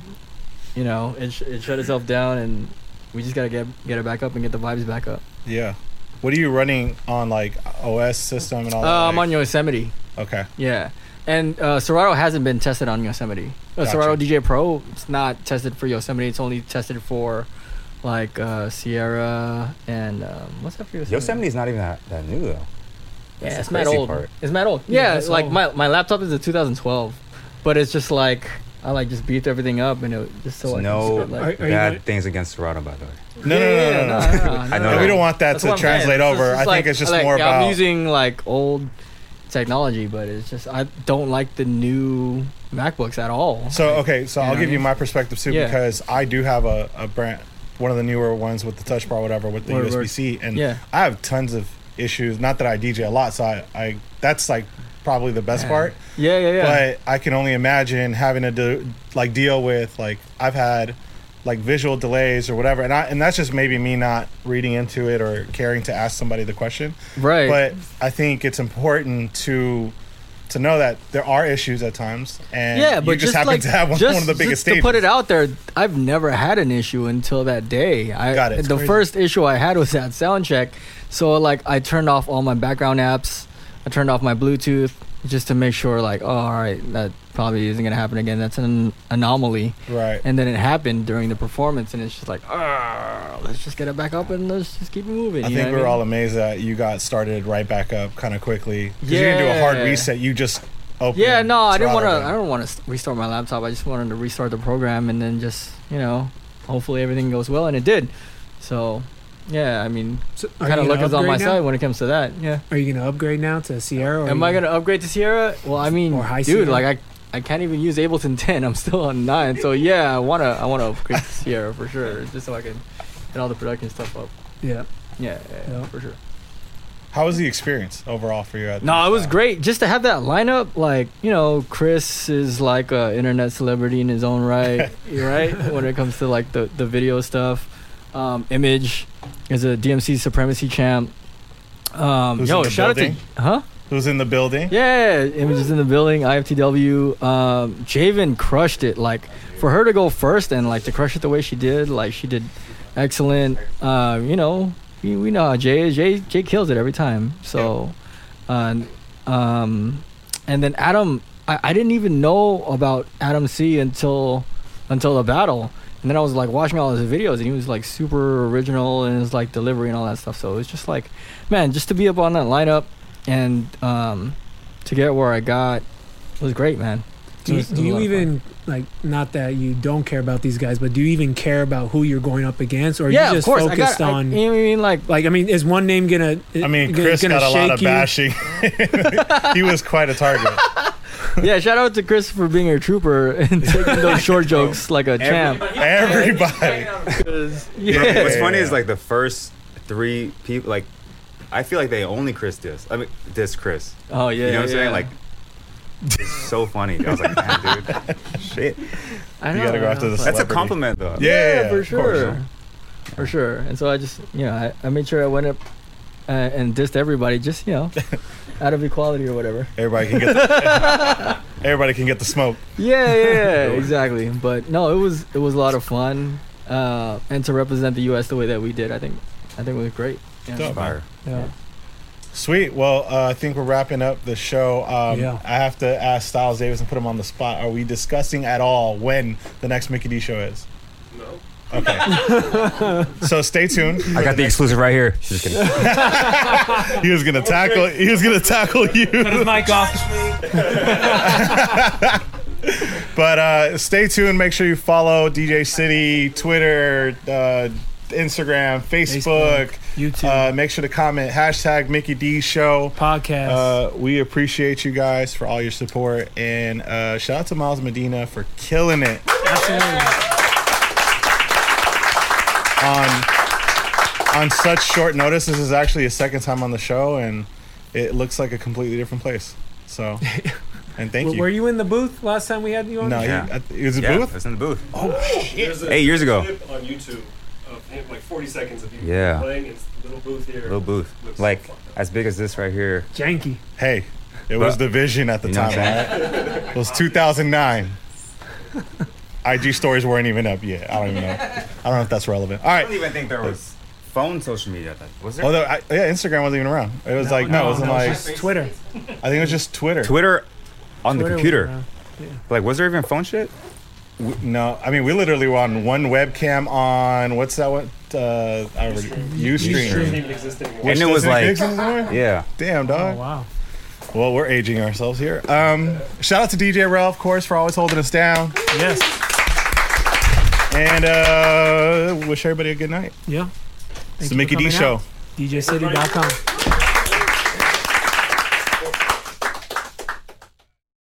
S34: you know, it sh- it shut itself down, and we just gotta get get it back up and get the vibes back up.
S21: Yeah. What are you running on like OS system and all that?
S34: Uh, I'm
S21: like-
S34: on Yosemite.
S21: Okay.
S34: Yeah. And uh, Serato hasn't been tested on Yosemite. Uh,
S21: Gotcha.
S34: Serato DJ Pro, it's not tested for Yosemite. It's only tested for like uh, Sierra and um, what's that for Yosemite?
S22: Yosemite's not even that, that new though.
S34: Yeah, it's
S22: the
S34: mad old.
S22: part.
S34: It's mad old.
S20: Yeah,
S34: Yeah,
S20: that's
S34: like
S20: old.
S34: my my laptop is a 2012, but it's just like I like just beefed everything up and it just so
S22: So
S34: I
S22: no
S34: can spit, like,
S22: bad things against Serato, by the way.
S21: No, no, no,
S34: Yeah,
S21: no, no,
S34: no,
S21: no.
S34: no, no,
S22: I know
S34: no.
S21: We don't want that
S34: That's
S21: to
S34: what saying.
S21: translate over. I think
S34: like-
S21: it's just
S34: like,
S21: more
S34: yeah, I'm using like old technology, but it's just I don't like the new MacBooks at all.
S21: So okay, so
S34: You
S21: I'll give
S34: I
S21: you my perspective too
S34: Yeah.
S21: because I do have a, a brand, one of the newer ones with the Touch Bar, whatever, with the USB C, and
S34: Yeah.
S21: I have tons of issues. Not that I DJ a lot, so I, I that's like probably the best
S34: Yeah.
S21: part.
S34: Yeah, yeah, yeah.
S21: But I can only imagine having to do like deal with like I've had like visual delays or whatever, and I and that's just maybe me not reading into it or caring to ask somebody the question.
S34: Right.
S21: But I think it's important to to know that there are issues at times, and
S34: yeah, but
S21: you just, happen
S34: like,
S21: to have one,
S34: just,
S21: one of the biggest
S34: just to put it out there, I've never had an issue until that day. I
S21: Got it. It's
S34: The
S21: crazy.
S34: first issue I had was at sound check, so like I turned off all my background apps, I turned off my Bluetooth just to make sure like, oh, all right, that probably isn't gonna happen again. That's an anomaly.
S21: Right.
S34: And then it happened during the performance, and it's just like, "Argh, let's just get it back up and let's just keep it moving.
S21: I
S34: you
S21: think
S34: know
S21: we're
S34: I
S21: all
S34: mean?
S21: amazed that you got started right back up kind of quickly. 'Cause you didn't do a hard reset. You just opened.
S34: Yeah, no, I didn't want to. I don't want to restart my laptop. I just wanted to restart the program and then just you know, hopefully everything goes well, and it did. So, yeah, I mean,
S20: are
S34: kind of
S20: you
S34: luck
S20: gonna
S34: is on my
S20: now?
S34: side when it comes to that. Yeah.
S20: Are you gonna upgrade now to Sierra? Or
S34: Am
S20: are
S34: I
S20: you-
S34: gonna upgrade to Sierra? Well, I mean,
S20: Or high
S34: dude,
S20: Sierra?
S34: like I. I can't even use Ableton <laughs> 10. I'm still on 9. So yeah, I want to I want to upgrade to Sierra for sure just so I can get all the production stuff up.
S20: Yeah.
S34: Yeah, yeah, yeah, for sure.
S21: How was the experience overall for you? At
S34: No, it was great just to have that lineup. Like, you know, Chris is like a internet celebrity in his own right, <laughs> right? When it comes to like the the video stuff. Um, Image is a DMC Supremacy champ. Um,
S21: Who's
S34: yo, shout
S21: building?
S34: out to huh?
S21: Who's in the building?
S34: Yeah, images in the building. IFTW. Um, Javen crushed it. Like for her to go first and like to crush it the way she did, like she did excellent. Uh, you know, we, we know how Jay is. Jay Jay kills it every time. So, uh, um, and then Adam, I, I didn't even know about Adam C until until the battle. And then I was like watching all his videos, and he was like super original in his like delivery and all that stuff. So it was just like, man, just to be up on that lineup and um, to get where I got was great, man.
S20: Do you,
S34: was-
S20: do you
S34: lot of fun.
S20: even like not that you don't care about these guys, but do you even care about who you're going up against, or are
S34: Yeah, of
S20: you just
S34: course. I
S20: focused
S34: got- I-
S20: on?
S34: you know what I mean, like,
S20: like I mean, is one name gonna?
S21: I mean,
S20: gonna-
S21: Chris
S20: gonna
S21: got a lot of
S20: you?
S21: bashing. <laughs> he was quite a target. <laughs> <laughs>
S34: yeah, shout out to Chris for being a trooper and taking those <laughs> short jokes like a champ.
S21: Everybody. <laughs>
S34: Yeah.
S22: What's funny is like the first three people, like, I feel like they only Chris this. I mean, this Chris.
S34: Oh, yeah,
S22: You know what I'm
S34: yeah.
S22: saying? Like, it's so funny. I was like, man, dude, shit.
S34: I
S21: You gotta go
S34: I
S21: after
S34: know.
S21: the
S22: That's a compliment, though.
S21: Yeah,
S34: for
S21: of course.
S34: sure, for sure. And so I just, you know, I, I made sure I went up uh, and dissed everybody, just you know, out of equality or whatever.
S21: Everybody can get. The, <laughs> everybody can get the smoke.
S34: Yeah, yeah, <laughs> yeah, exactly. But no, it was it was a lot of fun, uh, and to represent the U.S. the way that we did, I think, I think it was great. Yeah.
S21: Dope, man.
S34: Yeah.
S21: Sweet. Well, uh, I think we're wrapping up the show. Um,
S20: Yeah.
S21: I have to ask Styles Davis and put him on the spot. Are we discussing at all when the next Mickey D show is? No. Okay. so stay tuned.
S22: I got the exclusive right here. Just kidding. <laughs>
S21: he was gonna tackle. He was gonna tackle you.
S20: Cut his mic off. <laughs>
S21: But uh, stay tuned. Make sure you follow DJ City, Twitter, uh, Instagram, Facebook,
S20: YouTube.
S21: Uh, make sure to comment hashtag Mickey D Show
S20: podcast.
S21: Uh, we appreciate you guys for all your support, and uh, shout out to Miles Medina for killing it on on such short notice. This is actually a second time on the show, and it looks like a completely different place. So, <laughs> and thank
S20: W-
S21: you.
S20: Were you in the booth last time we had you on?
S21: No,
S20: the
S21: he,
S20: show?
S21: uh, he was a
S22: Yeah,
S21: booth.
S22: I was in the booth.
S21: Oh shit!
S22: Eight years ago.
S35: on YouTube of him, like 40 seconds of you
S22: Yeah.
S35: playing in a little booth here.
S22: Little booth.
S35: Looks
S22: Like, as big as this right here.
S20: Janky.
S21: Hey, it was
S22: But-
S21: the vision at the
S22: You
S21: time. Right? It was 2009. <laughs> IG stories weren't even up yet. I don't even know. I don't know if that's relevant. All
S22: I
S21: right.
S22: don't even think there was phone social media at that. Was there?
S21: Although, I, yeah, Instagram wasn't even around. It was like no, it wasn't
S20: no,
S21: like
S20: just Twitter.
S21: I think it was just Twitter.
S22: Twitter on
S20: Twitter
S22: the
S20: was
S22: computer.
S20: around, yeah.
S22: Like, was there even phone shit?
S21: W- No, I mean we literally were on one webcam on what's that one? Uh, I already UStream.
S35: Doesn't even exist anymore.
S22: And it was
S21: doesn't
S22: like-
S21: exist anymore?
S22: Yeah.
S21: Damn dog.
S20: Oh wow.
S21: Well, we're aging ourselves here. Um, shout out to DJ Rel, of course, for always holding us down.
S20: Yes.
S21: And uh, wish everybody a good night.
S20: Yeah.
S21: It's the Mickey D Show.
S20: DJCity.com.